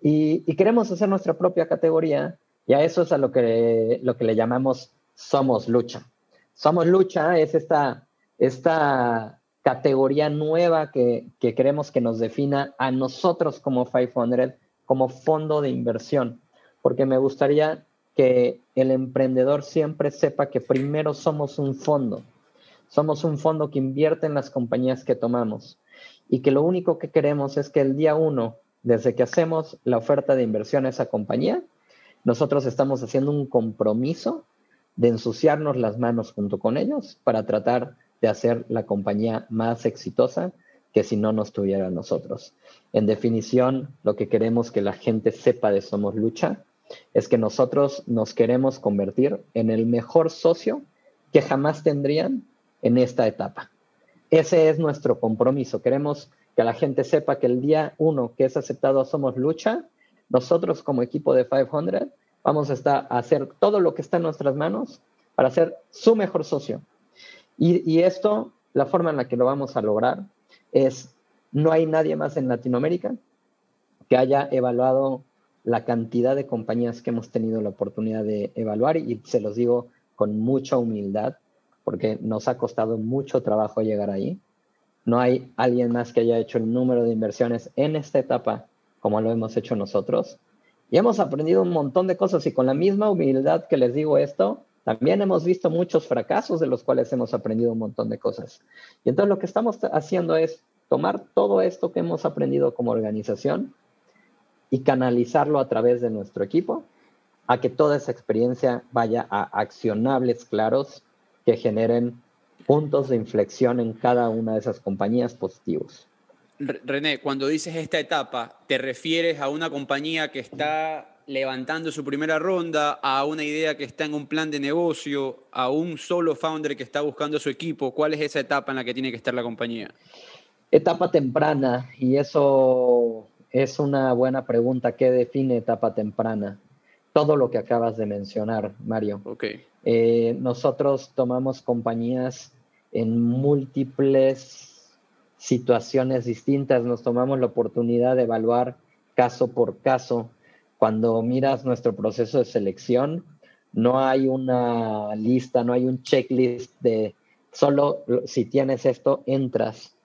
Y, queremos hacer nuestra propia categoría y a eso es a lo que, lo que le llamamos Somos Lucha. Somos Lucha es esta, esta categoría nueva que, que queremos que nos defina a nosotros como 500, como fondo de inversión, porque me gustaría que el emprendedor siempre sepa que primero somos un fondo somos un fondo que invierte en las compañías que tomamos y que lo único que queremos es que el día uno, desde que hacemos la oferta de inversión a esa compañía, nosotros estamos haciendo un compromiso de ensuciarnos las manos junto con ellos para tratar de hacer la compañía más exitosa que si no nos tuviera nosotros. En definición, lo que queremos que la gente sepa de Somos Lucha es que nosotros nos queremos convertir en el mejor socio que jamás tendrían en esta etapa. Ese es nuestro compromiso. Queremos que la gente sepa que el día uno que es aceptado Somos Lucha, nosotros como equipo de 500 vamos a, a hacer todo lo que está en nuestras manos para ser su mejor socio. Y, y esto, la forma en la que lo vamos a lograr es, no hay nadie más en Latinoamérica que haya evaluado la cantidad de compañías que hemos tenido la oportunidad de evaluar y se los digo con mucha humildad porque nos ha costado mucho trabajo llegar ahí. No hay alguien más que haya hecho el número de inversiones en esta etapa como lo hemos hecho nosotros. Y hemos aprendido un montón de cosas y con la misma humildad que les digo esto, también hemos visto muchos fracasos de los cuales hemos aprendido un montón de cosas. Y entonces lo que estamos haciendo es tomar todo esto que hemos aprendido como organización y canalizarlo a través de nuestro equipo a que toda esa experiencia vaya a accionables claros que generen puntos de inflexión en cada una de esas compañías positivos. René, cuando dices esta etapa, ¿te refieres a una compañía que está levantando su primera ronda, a una idea que está en un plan de negocio, a un solo founder que está buscando su equipo? ¿Cuál es esa etapa en la que tiene que estar la compañía? Etapa temprana, y eso es una buena pregunta. ¿Qué define etapa temprana? Todo lo que acabas de mencionar, Mario. Okay. Eh, nosotros tomamos compañías en múltiples situaciones distintas, nos tomamos la oportunidad de evaluar caso por caso. Cuando miras nuestro proceso de selección, no hay una lista, no hay un checklist de solo si tienes esto, entras.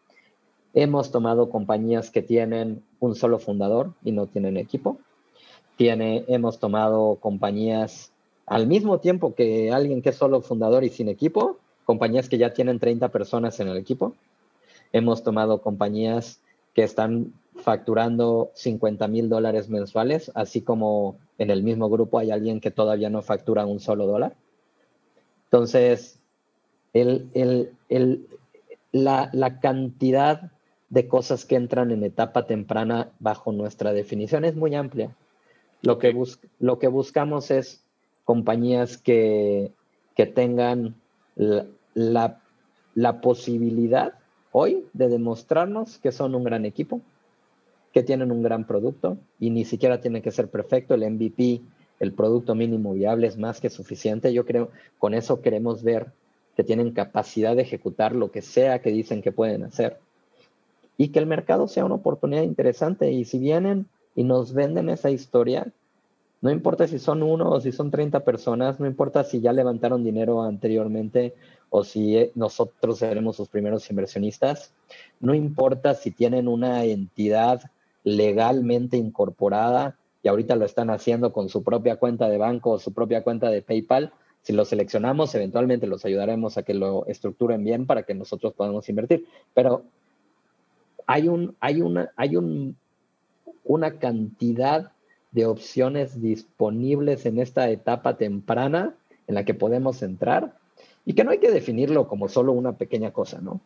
Hemos tomado compañías que tienen un solo fundador y no tienen equipo. Tiene, hemos tomado compañías al mismo tiempo que alguien que es solo fundador y sin equipo, compañías que ya tienen 30 personas en el equipo. Hemos tomado compañías que están facturando 50 mil dólares mensuales, así como en el mismo grupo hay alguien que todavía no factura un solo dólar. Entonces, la, la, cantidad de cosas que entran en etapa temprana bajo nuestra definición es muy amplia. Lo que, lo que buscamos es compañías que, que tengan la, la, posibilidad hoy de demostrarnos que son un gran equipo, que tienen un gran producto y ni siquiera tiene que ser perfecto. El MVP, el producto mínimo viable es más que suficiente. Yo creo, con eso queremos ver que tienen capacidad de ejecutar lo que sea que dicen que pueden hacer y que el mercado sea una oportunidad interesante. Y si vienen y nos venden esa historia, no importa si son uno o si son 30 personas, no importa si ya levantaron dinero anteriormente o si eh, nosotros seremos sus primeros inversionistas, no importa si tienen una entidad legalmente incorporada y ahorita lo están haciendo con su propia cuenta de banco o su propia cuenta de PayPal, si lo seleccionamos, eventualmente los ayudaremos a que lo estructuren bien para que nosotros podamos invertir. Pero hay, un, hay, una, hay un, una cantidad de opciones disponibles en esta etapa temprana en la que podemos entrar y que no hay que definirlo como solo una pequeña cosa, ¿no?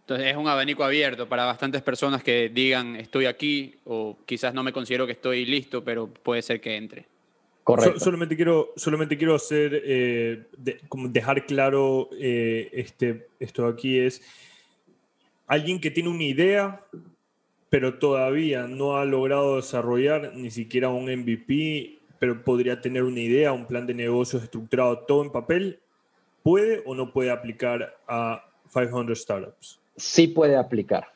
Entonces es un abanico abierto para bastantes personas que digan estoy aquí o quizás no me considero que estoy listo, pero puede ser que entre. Correcto. solamente quiero, solamente quiero hacer, eh, como dejar claro eh, este, esto aquí es alguien que tiene una idea, pero todavía no ha logrado desarrollar ni siquiera un MVP, pero podría tener una idea, un plan de negocios estructurado todo en papel, ¿puede o no puede aplicar a 500 Startups? Sí puede aplicar.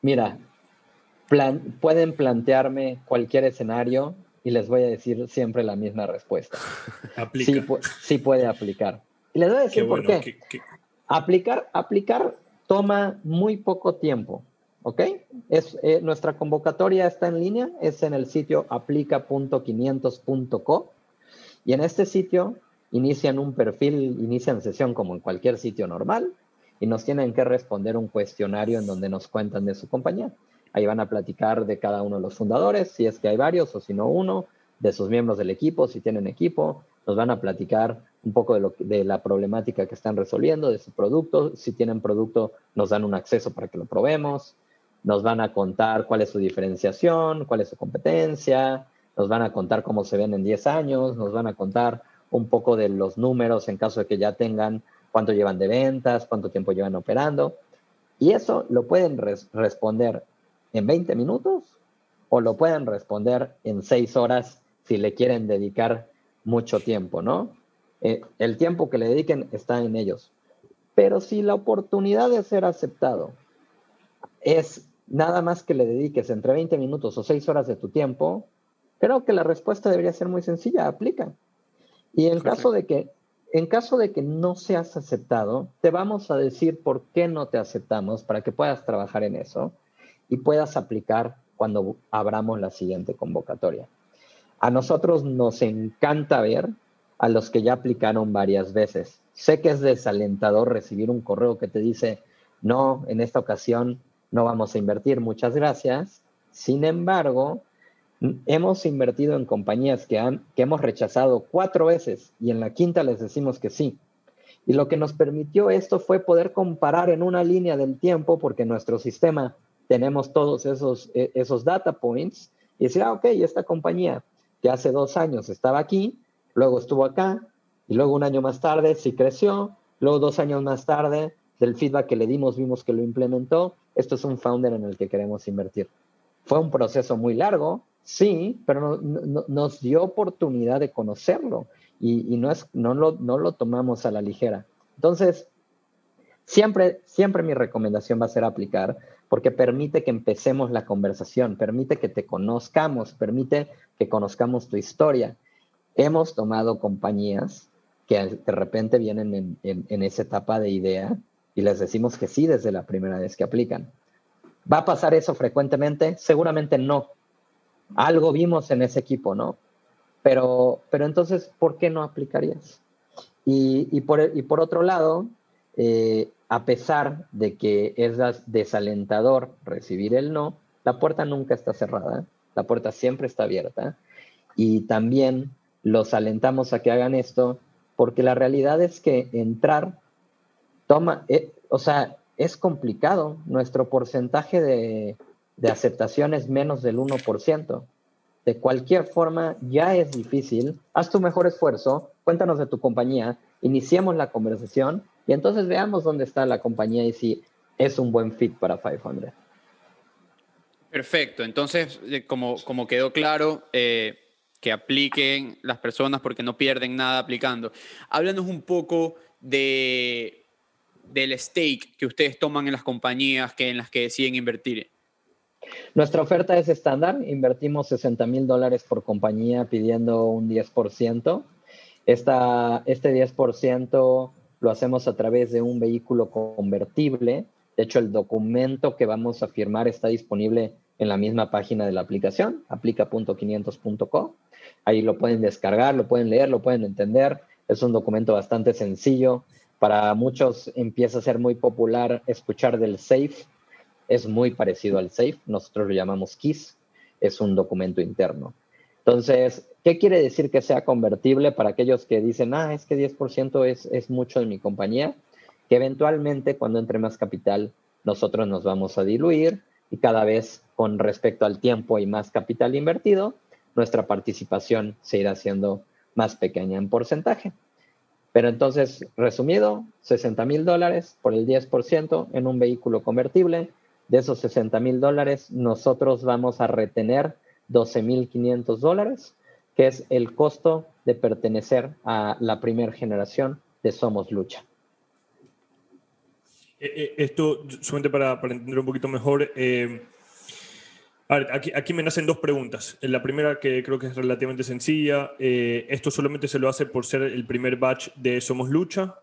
Mira, pueden plantearme cualquier escenario y les voy a decir siempre la misma respuesta. Sí, sí, puede aplicar. Y les voy a decir por qué. Aplicar, aplicar toma muy poco tiempo. ¿Ok? Es, eh, nuestra convocatoria está en línea, es en el sitio aplica.500.co y en este sitio inician un perfil, inician sesión como en cualquier sitio normal y nos tienen que responder un cuestionario en donde nos cuentan de su compañía. Ahí van a platicar de cada uno de los fundadores, si es que hay varios o si no uno, de sus miembros del equipo, si tienen equipo, nos van a platicar un poco de, lo, de la problemática que están resolviendo, de su producto, si tienen producto, nos dan un acceso para que lo probemos, nos van a contar cuál es su diferenciación, cuál es su competencia, nos van a contar cómo se ven en 10 años, nos van a contar un poco de los números en caso de que ya tengan cuánto llevan de ventas, cuánto tiempo llevan operando. Y eso lo pueden responder en 20 minutos o lo pueden responder en 6 horas si le quieren dedicar mucho tiempo, ¿no? Eh, el tiempo que le dediquen está en ellos. Pero si la oportunidad de ser aceptado es nada más que le dediques entre 20 minutos o 6 horas de tu tiempo, creo que la respuesta debería ser muy sencilla, aplica. Y en caso de que en caso de que no seas aceptado, te vamos a decir por qué no te aceptamos para que puedas trabajar en eso y puedas aplicar cuando abramos la siguiente convocatoria. A nosotros nos encanta ver a los que ya aplicaron varias veces. Sé que es desalentador recibir un correo que te dice, no, en esta ocasión no vamos a invertir, muchas gracias. Sin embargo, hemos invertido en compañías que, han, que hemos rechazado cuatro veces y en la quinta les decimos que sí. Y lo que nos permitió esto fue poder comparar en una línea del tiempo, porque en nuestro sistema tenemos todos esos, e, esos data points, y decir, ah, ok, esta compañía que hace dos años estaba aquí, luego estuvo acá, y luego un año más tarde sí creció, luego dos años más tarde, del feedback que le dimos, vimos que lo implementó. Esto es un founder en el que queremos invertir. Fue un proceso muy largo, sí, pero nos dio oportunidad de conocerlo y, no, es, no, lo, no lo tomamos a la ligera. Entonces, siempre, siempre mi recomendación va a ser aplicar porque permite que empecemos la conversación, permite que te conozcamos, permite que conozcamos tu historia. Hemos tomado compañías que de repente vienen en, esa etapa de idea y les decimos que sí desde la primera vez que aplican. ¿Va a pasar eso frecuentemente? Seguramente no. Algo vimos en ese equipo, ¿no? Pero, pero entonces, ¿por qué no aplicarías? Y, por, y por otro lado, eh, a pesar de que es desalentador recibir el no, la puerta nunca está cerrada, la puerta siempre está abierta. Y también los alentamos a que hagan esto porque la realidad es que entrar toma, eh, o sea, es complicado. Nuestro porcentaje de, de aceptación es menos del 1%. De cualquier forma, ya es difícil. Haz tu mejor esfuerzo, cuéntanos de tu compañía, iniciemos la conversación y entonces veamos dónde está la compañía y si es un buen fit para 500. Perfecto. Entonces, eh, como, como quedó claro, eh, que apliquen las personas porque no pierden nada aplicando. Háblanos un poco de, del stake que ustedes toman en las compañías que, en las que deciden invertir. Nuestra oferta es estándar. Invertimos 60 mil dólares por compañía pidiendo un 10%. Esta, este 10% lo hacemos a través de un vehículo convertible. De hecho, el documento que vamos a firmar está disponible en la misma página de la aplicación, aplica.500.co. Ahí lo pueden descargar, lo pueden leer, lo pueden entender. Es un documento bastante sencillo. Para muchos empieza a ser muy popular escuchar del SAFE. Es muy parecido al SAFE. Nosotros lo llamamos KISS. Es un documento interno. Entonces, ¿qué quiere decir que sea convertible para aquellos que dicen, ah, es que 10% es, es mucho de mi compañía? Que eventualmente cuando entre más capital, nosotros nos vamos a diluir y cada vez con respecto al tiempo y más capital invertido, nuestra participación se irá haciendo más pequeña en porcentaje. Pero entonces, resumido, 60 mil dólares por el 10% en un vehículo convertible. De esos 60 mil dólares, nosotros vamos a retener 12.500 dólares, que es el costo de pertenecer a la primera generación de Somos Lucha. Eh, eh, esto, solamente para, para, entender un poquito mejor, eh, aquí, aquí, me nacen dos preguntas. La primera, que creo que es relativamente sencilla, ¿esto solamente se lo hace por ser el primer batch de Somos Lucha?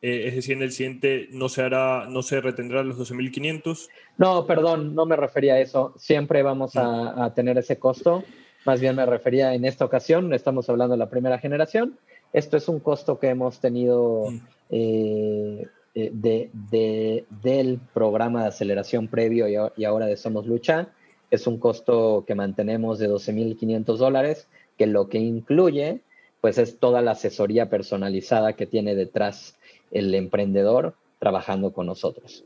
es decir, en el siguiente no se hará, no se retendrá los 12.500. No, perdón, no me refería a eso. Siempre vamos a, a, tener ese costo. Más bien me refería en esta ocasión, estamos hablando de la primera generación. Esto es un costo que hemos tenido mm. eh, eh, de, de, del programa de aceleración previo y, y, ahora de Somos Lucha. Es un costo que mantenemos de 12.500 dólares, que lo que incluye pues es toda la asesoría personalizada que tiene detrás el emprendedor trabajando con nosotros.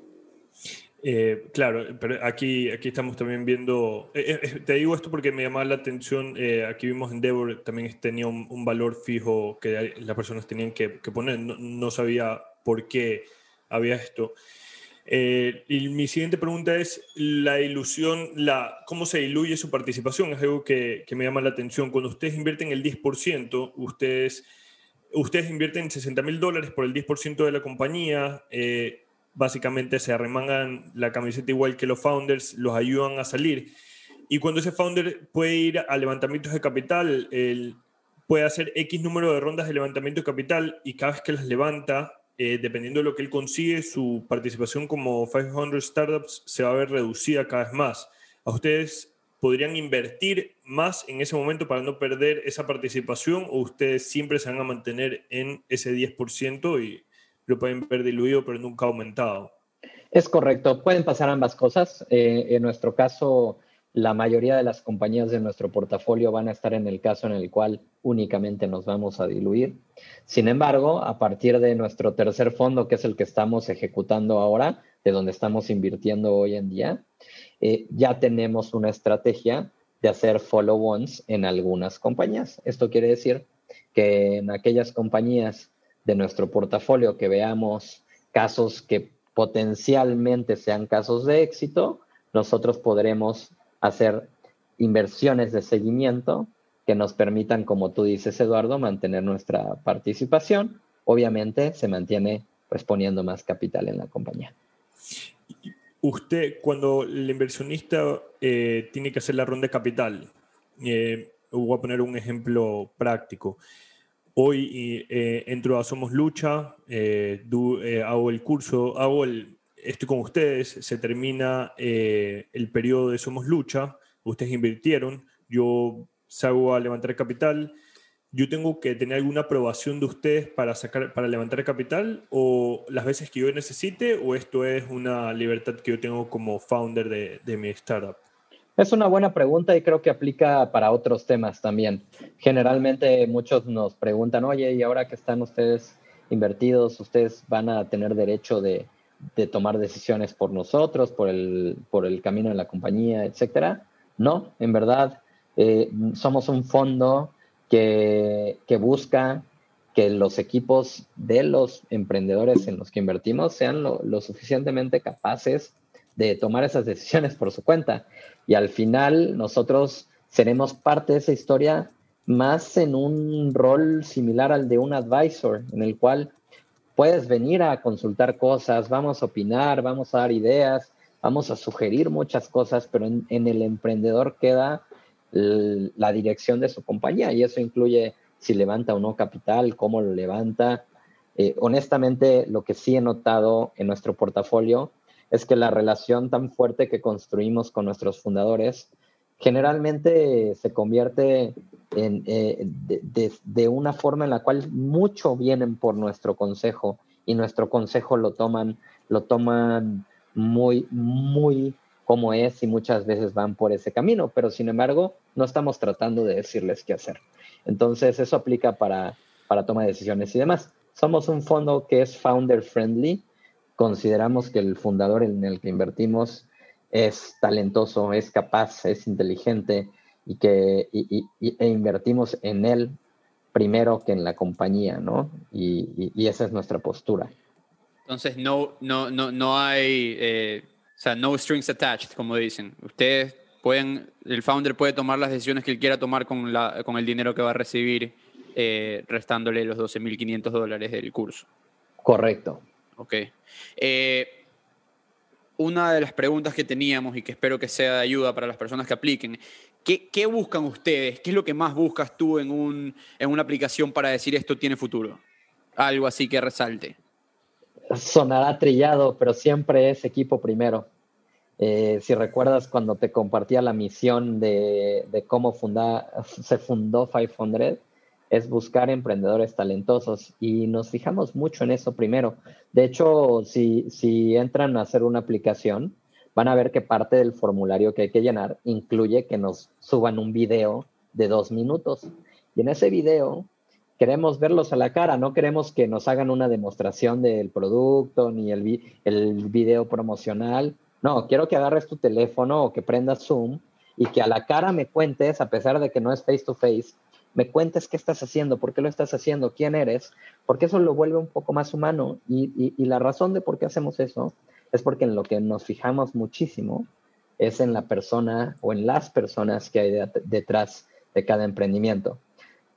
Eh, claro, pero aquí, aquí estamos también viendo, eh, eh, te digo esto porque me llamaba la atención, aquí vimos Endeavor también tenía un, valor fijo que las personas tenían que, poner, no, sabía por qué había esto. Y mi siguiente pregunta es, la ilusión, la, ¿cómo se diluye su participación? Es algo que, que me llama la atención. Cuando ustedes invierten el 10%, ustedes ustedes invierten 60 mil dólares por el 10% de la compañía, eh, básicamente se arremangan la camiseta igual que los founders, los ayudan a salir. Y cuando ese founder puede ir a levantamientos de capital, puede hacer X número de rondas de levantamiento de capital y cada vez que las levanta, eh, dependiendo de lo que él consigue, su participación como 500 startups se va a ver reducida cada vez más. Ustedes podrían invertir más en ese momento para no perder esa participación o ustedes siempre se van a mantener en ese 10% y lo pueden ver diluido pero nunca aumentado? Es correcto, pueden pasar ambas cosas. Eh, en nuestro caso, la mayoría de las compañías de nuestro portafolio van a estar en el caso en el cual únicamente nos vamos a diluir. Sin embargo, a partir de nuestro tercer fondo, que es el que estamos ejecutando ahora, de donde estamos invirtiendo hoy en día, eh, ya tenemos una estrategia de hacer follow-ons en algunas compañías. Esto quiere decir que en aquellas compañías de nuestro portafolio que veamos casos que potencialmente sean casos de éxito, nosotros podremos hacer inversiones de seguimiento que nos permitan, como tú dices, Eduardo, mantener nuestra participación. Obviamente se mantiene pues más capital en la compañía. Usted, cuando el inversionista eh, tiene que hacer la ronda de capital, eh, voy a poner un ejemplo práctico. Hoy eh, entro a Somos Lucha, eh, hago el curso, hago el, estoy con ustedes, se termina el periodo de Somos Lucha, ustedes invirtieron, yo salgo a levantar capital, yo tengo que tener alguna aprobación de ustedes para, sacar, para levantar capital o las veces que yo necesite o esto es una libertad que yo tengo como founder de, de mi startup? Es una buena pregunta y creo que aplica para otros temas también. Generalmente muchos nos preguntan, oye, ¿y ahora que están ustedes invertidos, ustedes van a tener derecho de, de tomar decisiones por nosotros, por el, por el camino de la compañía, etcétera? No, en verdad, eh, somos un fondo que, busca que los equipos de los emprendedores en los que invertimos sean lo, suficientemente capaces de tomar esas decisiones por su cuenta. Y al final nosotros seremos parte de esa historia más en un rol similar al de un advisor, en el cual puedes venir a consultar cosas, vamos a opinar, vamos a dar ideas, vamos a sugerir muchas cosas, pero en el emprendedor queda la dirección de su compañía y eso incluye si levanta o no capital, cómo lo levanta. Eh, honestamente, lo que sí he notado en nuestro portafolio es que la relación tan fuerte que construimos con nuestros fundadores generalmente se convierte en, eh, de, una forma en la cual mucho vienen por nuestro consejo y nuestro consejo lo toman, lo toman muy, muy cómo es y muchas veces van por ese camino, pero sin embargo no estamos tratando de decirles qué hacer. Entonces eso aplica para, para toma de decisiones y demás. Somos un fondo que es founder friendly. Consideramos que el fundador en el que invertimos es talentoso, es capaz, es inteligente y que e invertimos en él primero que en la compañía, ¿no? Y, esa es nuestra postura. Entonces no, no, no, no hay eh, o sea, no strings attached, como dicen. Ustedes pueden, el founder puede tomar las decisiones que él quiera tomar con, la, con el dinero que va a recibir, eh, restándole los 12.500 dólares del curso. Correcto. Ok. Eh, una de las preguntas que teníamos y que espero que sea de ayuda para las personas que apliquen, ¿qué, buscan ustedes? ¿Qué es lo que más buscas tú en, un, en una aplicación para decir esto tiene futuro? Algo así que resalte sonará trillado, pero siempre es equipo primero. Eh, si recuerdas cuando te compartía la misión de, cómo se fundó 500, es buscar emprendedores talentosos y nos fijamos mucho en eso primero. De hecho, si, si entran a hacer una aplicación, van a ver que parte del formulario que hay que llenar incluye que nos suban un video de dos minutos. Y en ese video queremos verlos a la cara, no queremos que nos hagan una demostración del producto ni el, el video promocional. No, quiero que agarres tu teléfono o que prendas Zoom y que a la cara me cuentes, a pesar de que no es face to face, me cuentes qué estás haciendo, por qué lo estás haciendo, quién eres, porque eso lo vuelve un poco más humano. Y, y la razón de por qué hacemos eso es porque en lo que nos fijamos muchísimo es en la persona o en las personas que hay detrás de cada emprendimiento.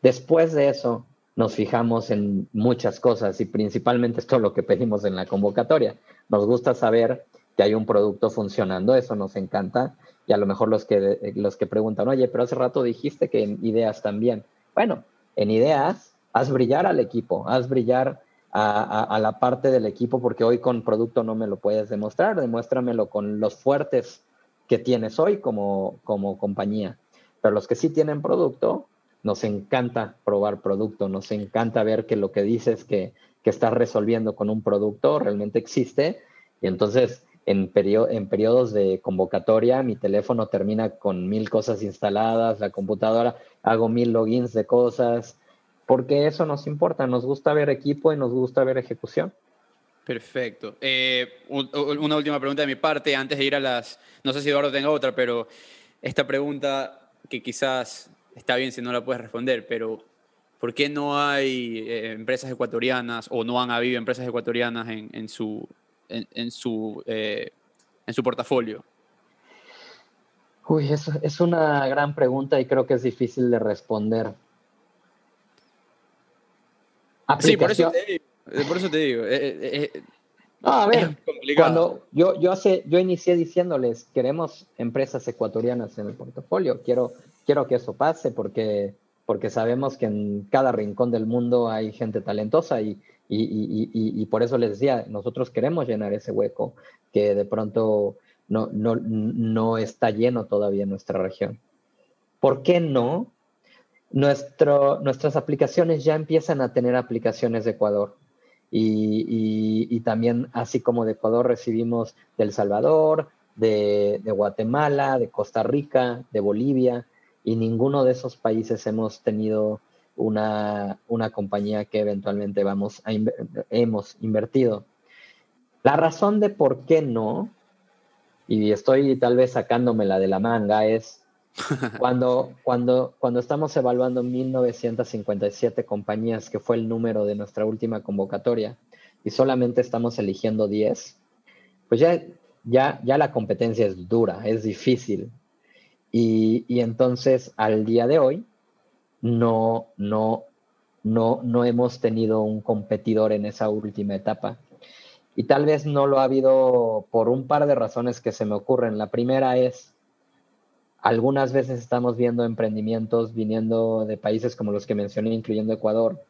Después de eso, nos fijamos en muchas cosas y principalmente esto es lo que pedimos en la convocatoria. Nos gusta saber que hay un producto funcionando, eso nos encanta. Y a lo mejor los que, los que preguntan, oye, pero hace rato dijiste que en ideas también. Bueno, en ideas, haz brillar al equipo, haz brillar a, la parte del equipo, porque hoy con producto no me lo puedes demostrar, demuéstramelo con los fuertes que tienes hoy como, como compañía. Pero los que sí tienen producto, nos encanta probar producto, nos encanta ver que lo que dices que, que estás resolviendo con un producto realmente existe. Y entonces, en, en periodos de convocatoria, mi teléfono termina con mil cosas instaladas, la computadora, hago mil logins de cosas, porque eso nos importa, nos gusta ver equipo y nos gusta ver ejecución. Perfecto. Eh, una última pregunta de mi parte, antes de ir a las, no sé si Eduardo tenga otra, pero esta pregunta que quizás está bien si no la puedes responder, pero ¿por qué no hay eh, empresas ecuatorianas o no han habido empresas ecuatorianas en, su, en, su, eh, en su portafolio? Uy, es, es una gran pregunta y creo que es difícil de responder. Sí, por eso te digo. Por eso te digo a ver, cuando yo, yo, hace, yo inicié diciéndoles, queremos empresas ecuatorianas en el portafolio, quiero, quiero que eso pase porque, porque sabemos que en cada rincón del mundo hay gente talentosa y, y, por eso les decía, nosotros queremos llenar ese hueco que de pronto no, no, no está lleno todavía en nuestra región. ¿Por qué no? Nuestro, nuestras aplicaciones ya empiezan a tener aplicaciones de Ecuador y, también, así como de Ecuador, recibimos de El Salvador, de, Guatemala, de Costa Rica, de Bolivia, y ninguno de esos países hemos tenido una, compañía que eventualmente vamos a hemos invertido. La razón de por qué no, y estoy tal vez sacándomela de la manga, es cuando, cuando, cuando estamos evaluando 1957 compañías, que fue el número de nuestra última convocatoria, y solamente estamos eligiendo 10, pues ya, ya, ya la competencia es dura, es difícil. Y, y entonces, al día de hoy, no, no, no, no hemos tenido un competidor en esa última etapa. Y tal vez no lo ha habido por un par de razones que se me ocurren. La primera es, algunas veces estamos viendo emprendimientos viniendo de países como los que mencioné, incluyendo Ecuador,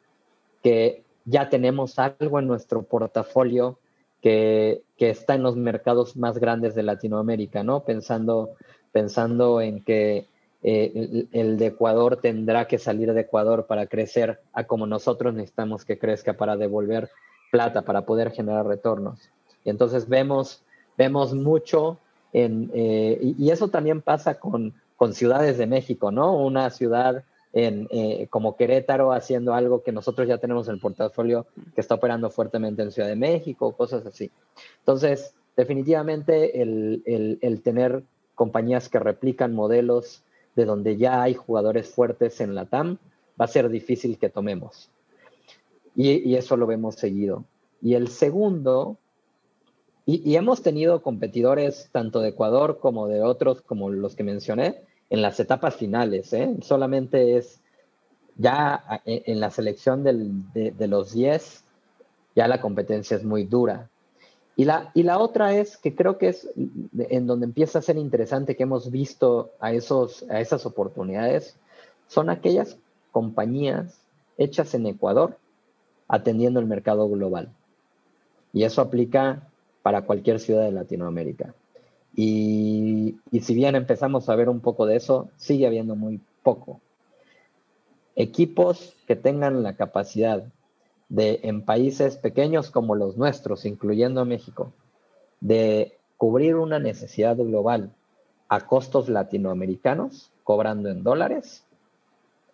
que ya tenemos algo en nuestro portafolio que, está en los mercados más grandes de Latinoamérica, ¿no? Pensando, pensando en que eh, el, de Ecuador tendrá que salir de Ecuador para crecer a como nosotros necesitamos que crezca para devolver plata, para poder generar retornos. Y entonces vemos, vemos mucho eh, y, eso también pasa con, con, ciudades de México, ¿no? Una ciudad en, eh, como Querétaro haciendo algo que nosotros ya tenemos en el portafolio que está operando fuertemente en Ciudad de México, cosas así. Entonces, definitivamente el, el tener compañías que replican modelos de donde ya hay jugadores fuertes en la TAM va a ser difícil que tomemos. Y, eso lo vemos seguido. Y el segundo y, hemos tenido competidores tanto de Ecuador como de otros, como los que mencioné, en las etapas finales. ¿eh? Solamente es ya en la selección de, los 10, ya la competencia es muy dura. Y la, y la otra es que creo que es en donde empieza a ser interesante que hemos visto a, esos, a esas oportunidades, son aquellas compañías hechas en Ecuador atendiendo el mercado global. Y eso aplica para cualquier ciudad de Latinoamérica. Y, si bien empezamos a ver un poco de eso, sigue habiendo muy poco. Equipos que tengan la capacidad de, en países pequeños como los nuestros, incluyendo México, de cubrir una necesidad global a costos latinoamericanos, cobrando en dólares,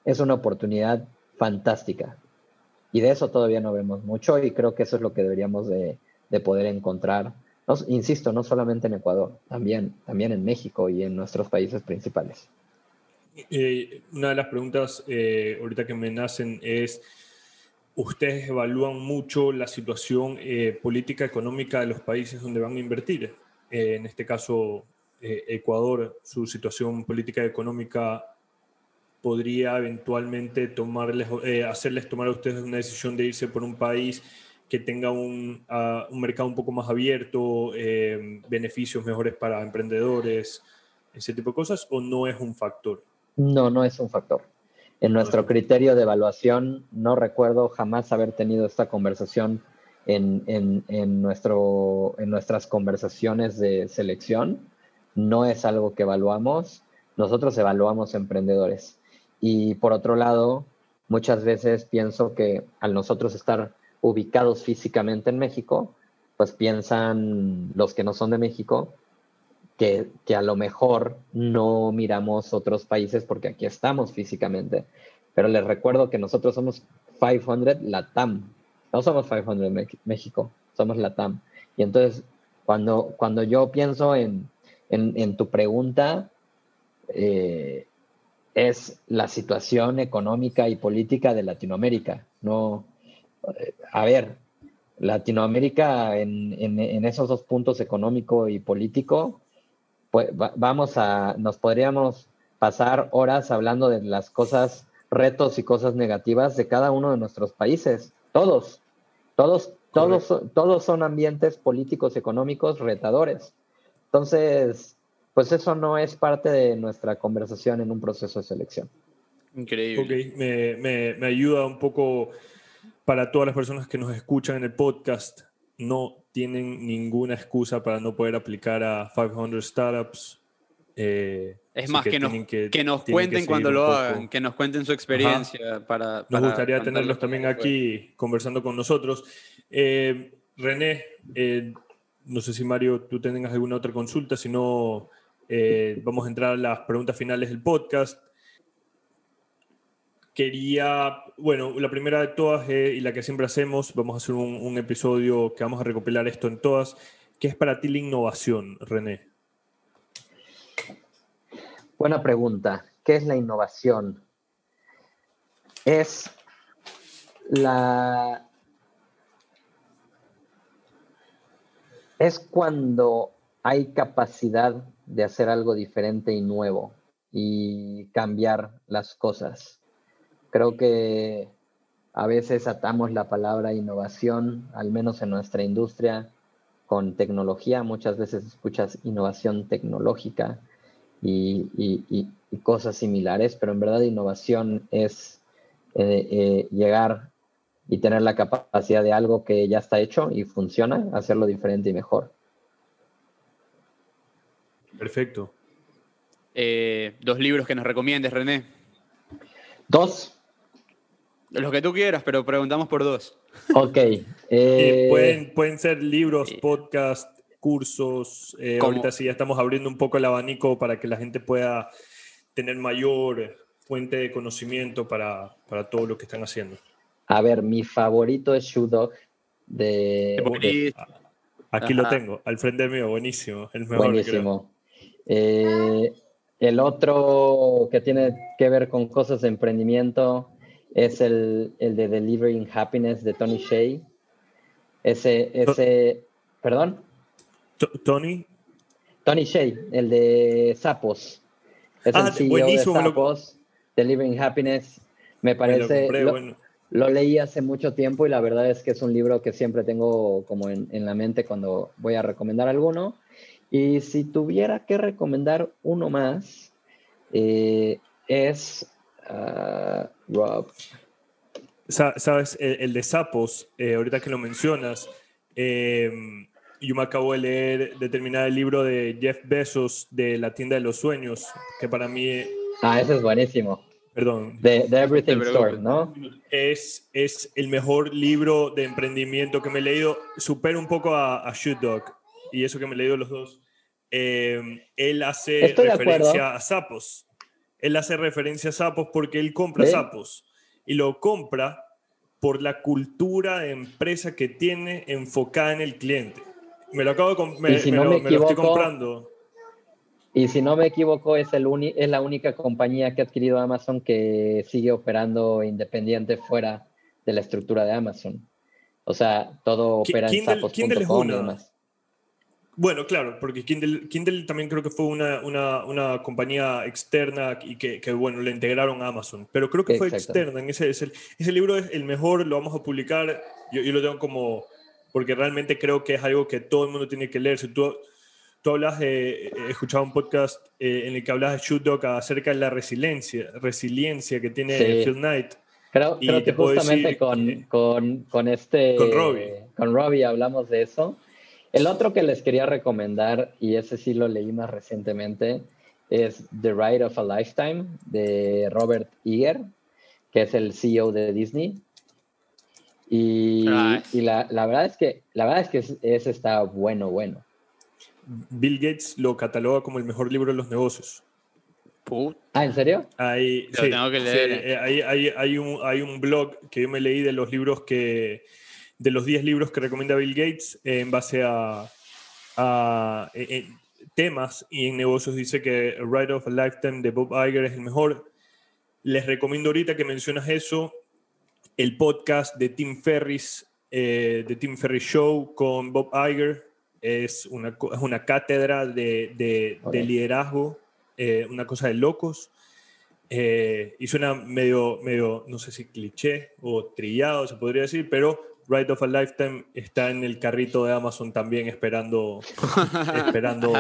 es una oportunidad fantástica. Y de eso todavía no vemos mucho y creo que eso es lo que deberíamos de, de poder encontrar, insisto, no solamente en Ecuador, también, también en México y en nuestros países principales. Una de las preguntas eh, ahorita que me nacen es, ustedes evalúan mucho la situación eh, política económica de los países donde van a invertir. en este caso, Ecuador, su situación política económica podría eventualmente tomarles, hacerles tomar a ustedes una decisión de irse por un país que tenga un, ah, un mercado un poco más abierto, eh, beneficios mejores para emprendedores, ese tipo de cosas, o no es un factor? No, no es un factor. En nuestro criterio de evaluación, no recuerdo jamás haber tenido esta conversación en, en, en, nuestro, en nuestras conversaciones de selección. No es algo que evaluamos. Nosotros evaluamos emprendedores. Y por otro lado, muchas veces pienso que al nosotros estar ubicados físicamente en México, pues piensan los que no son de México que, a lo mejor no miramos otros países porque aquí estamos físicamente. Pero les recuerdo que nosotros somos 500 Latam, no somos 500 México, somos Latam. Y entonces, cuando, cuando yo pienso en, en, en tu pregunta, eh, es la situación económica y política de Latinoamérica. No, eh, a ver, Latinoamérica en, esos dos puntos económico y político, pues vamos a, nos podríamos pasar horas hablando de las cosas, retos y cosas negativas de cada uno de nuestros países. Todos, todos, todos, todos son ambientes políticos, económicos, retadores. Entonces, pues eso no es parte de nuestra conversación en un proceso de selección. Increíble. Ok, me, me ayuda un poco para todas las personas que nos escuchan en el podcast, no tienen ninguna excusa para no poder aplicar a 500 Startups. Eh, es más, que, nos, que, nos cuenten cuando lo hagan, que nos cuenten su experiencia. Para, nos gustaría tenerlos también aquí conversando con nosotros. Eh, René, eh, no sé si Mario, tú tengas alguna otra consulta, si no, vamos a entrar a las preguntas finales del podcast quería, bueno, la primera de todas eh, y la que siempre hacemos, vamos a hacer un, episodio que vamos a recopilar esto en todas. ¿Qué es para ti la innovación, René? Buena pregunta. ¿Qué es la innovación? Es la... Es cuando hay capacidad de hacer algo diferente y nuevo y cambiar las cosas Creo que a veces atamos la palabra innovación, al menos en nuestra industria, con tecnología. Muchas veces escuchas innovación tecnológica y, cosas similares, pero en verdad innovación es eh, eh, llegar y tener la capacidad de algo que ya está hecho y funciona, hacerlo diferente y mejor. Perfecto. Eh, dos libros que nos recomiendes, René. Dos. Lo que tú quieras, pero preguntamos por dos. Ok. Eh, pueden, pueden ser libros, podcast, cursos. Eh, ahorita sí ya estamos abriendo un poco el abanico para que la gente pueda tener mayor fuente de conocimiento para, para todo lo que están haciendo. A ver, mi favorito es Shoe Dog de... Aquí lo tengo, al frente mío, buenísimo. El buenísimo. Eh, el otro que tiene que ver con cosas de emprendimiento es el, el de Delivering Happiness de Tony Shea. Ese, ese, perdón. Tony. Tony Shea, el de Sapos. Es ah, el CEO buenísimo, de Sapos, Delivering Happiness. Me parece. lo, leí hace mucho tiempo y la verdad es que es un libro que siempre tengo como en, en la mente cuando voy a recomendar alguno. Y si tuviera que recomendar uno más, eh, es Uh, Rob. Sabes, el, de sapos, eh, ahorita que lo mencionas, em, yo me acabo de leer, de terminar el libro de Jeff Bezos de La tienda de los sueños, que para mí... Ah, ese es buenísimo. Perdón. De, Everything Store, ¿no? Es, es el mejor libro de emprendimiento que me he leído. Supera un poco a, a Shoot Dog, y eso que me he leído los dos. Em, él hace referencia a sapos él hace referencia a sapos porque él compra sapos y lo compra por la cultura de empresa que tiene enfocada en el cliente. Me lo acabo de me, lo, estoy comprando. Y si no me equivoco, es, el es la única compañía que ha adquirido Amazon que sigue operando independiente fuera de la estructura de Amazon. O sea, todo opera en sapos.com y demás. Bueno, claro, porque Kindle, también creo que fue una, una, compañía externa y que, que, bueno, le integraron a Amazon, pero creo que fue externa. En ese, ese, ese, libro es el mejor, lo vamos a publicar, yo, yo, lo tengo como, porque realmente creo que es algo que todo el mundo tiene que leer. Si tú, tú hablas de, he escuchado un podcast eh, en el que hablas de Shoot Dog acerca de la resiliencia, resiliencia que tiene Phil Knight. Creo, creo que justamente con, con, con, este... Con Robbie. Con Robbie hablamos de eso el otro que les quería recomendar, y ese sí lo leí más recientemente, es The Ride of a Lifetime de Robert Iger, que es el CEO de Disney. Y, la, verdad es que la verdad es que ese está bueno, bueno. Bill Gates lo cataloga como el mejor libro de los negocios. Ah, ¿en serio? Hay, tengo que leer. Eh, hay, un, hay un blog que yo me leí de los libros que, de los 10 libros que recomienda Bill Gates en base a, temas y en negocios dice que Ride of a Lifetime de Bob Iger es el mejor. les recomiendo ahorita que mencionas eso, el podcast de Tim Ferris, eh, de Tim Ferris Show con Bob Iger. Es una, es una cátedra de, de, liderazgo, eh, una cosa de locos. Eh, y suena medio, medio, no sé si cliché o trillado, se podría decir, pero Right of a Lifetime está en el carrito de Amazon también esperando, esperando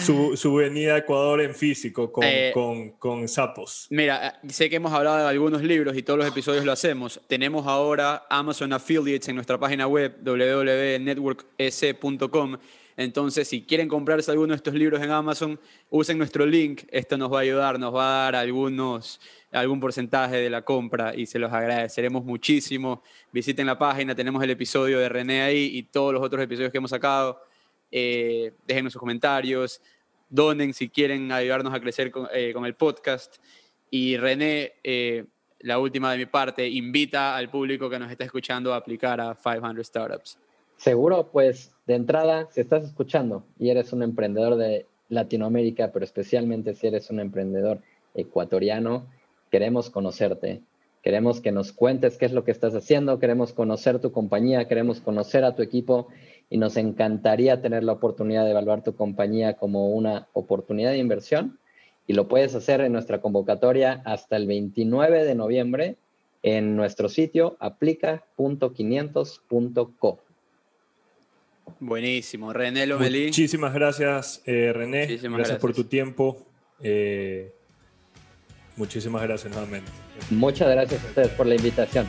su, su, venida a Ecuador en físico con, eh, con, con, sapos. Mira, sé que hemos hablado de algunos libros y todos los episodios lo hacemos. Tenemos ahora Amazon Affiliates en nuestra página web www.networkec.com. Entonces, si quieren comprarse alguno de estos libros en Amazon, usen nuestro link. Esto nos va a ayudar, nos va a dar algunos, algún porcentaje de la compra y se los agradeceremos muchísimo. Visiten la página, tenemos el episodio de René ahí y todos los otros episodios que hemos sacado. Eh, sus comentarios, donen si quieren ayudarnos a crecer con, eh, el podcast. Y René, eh, la última de mi parte, invita al público que nos está escuchando a aplicar a 500 Startups. Seguro, pues de entrada, si estás escuchando y eres un emprendedor de Latinoamérica, pero especialmente si eres un emprendedor ecuatoriano, queremos conocerte. Queremos que nos cuentes qué es lo que estás haciendo, queremos conocer tu compañía, queremos conocer a tu equipo y nos encantaría tener la oportunidad de evaluar tu compañía como una oportunidad de inversión y lo puedes hacer en nuestra convocatoria hasta el 29 de noviembre en nuestro sitio aplica.500.co. Buenísimo, René Lomelí. Muchísimas gracias, eh, René. gracias, por tu tiempo. Eh, muchísimas gracias nuevamente. Muchas gracias a ustedes por la invitación.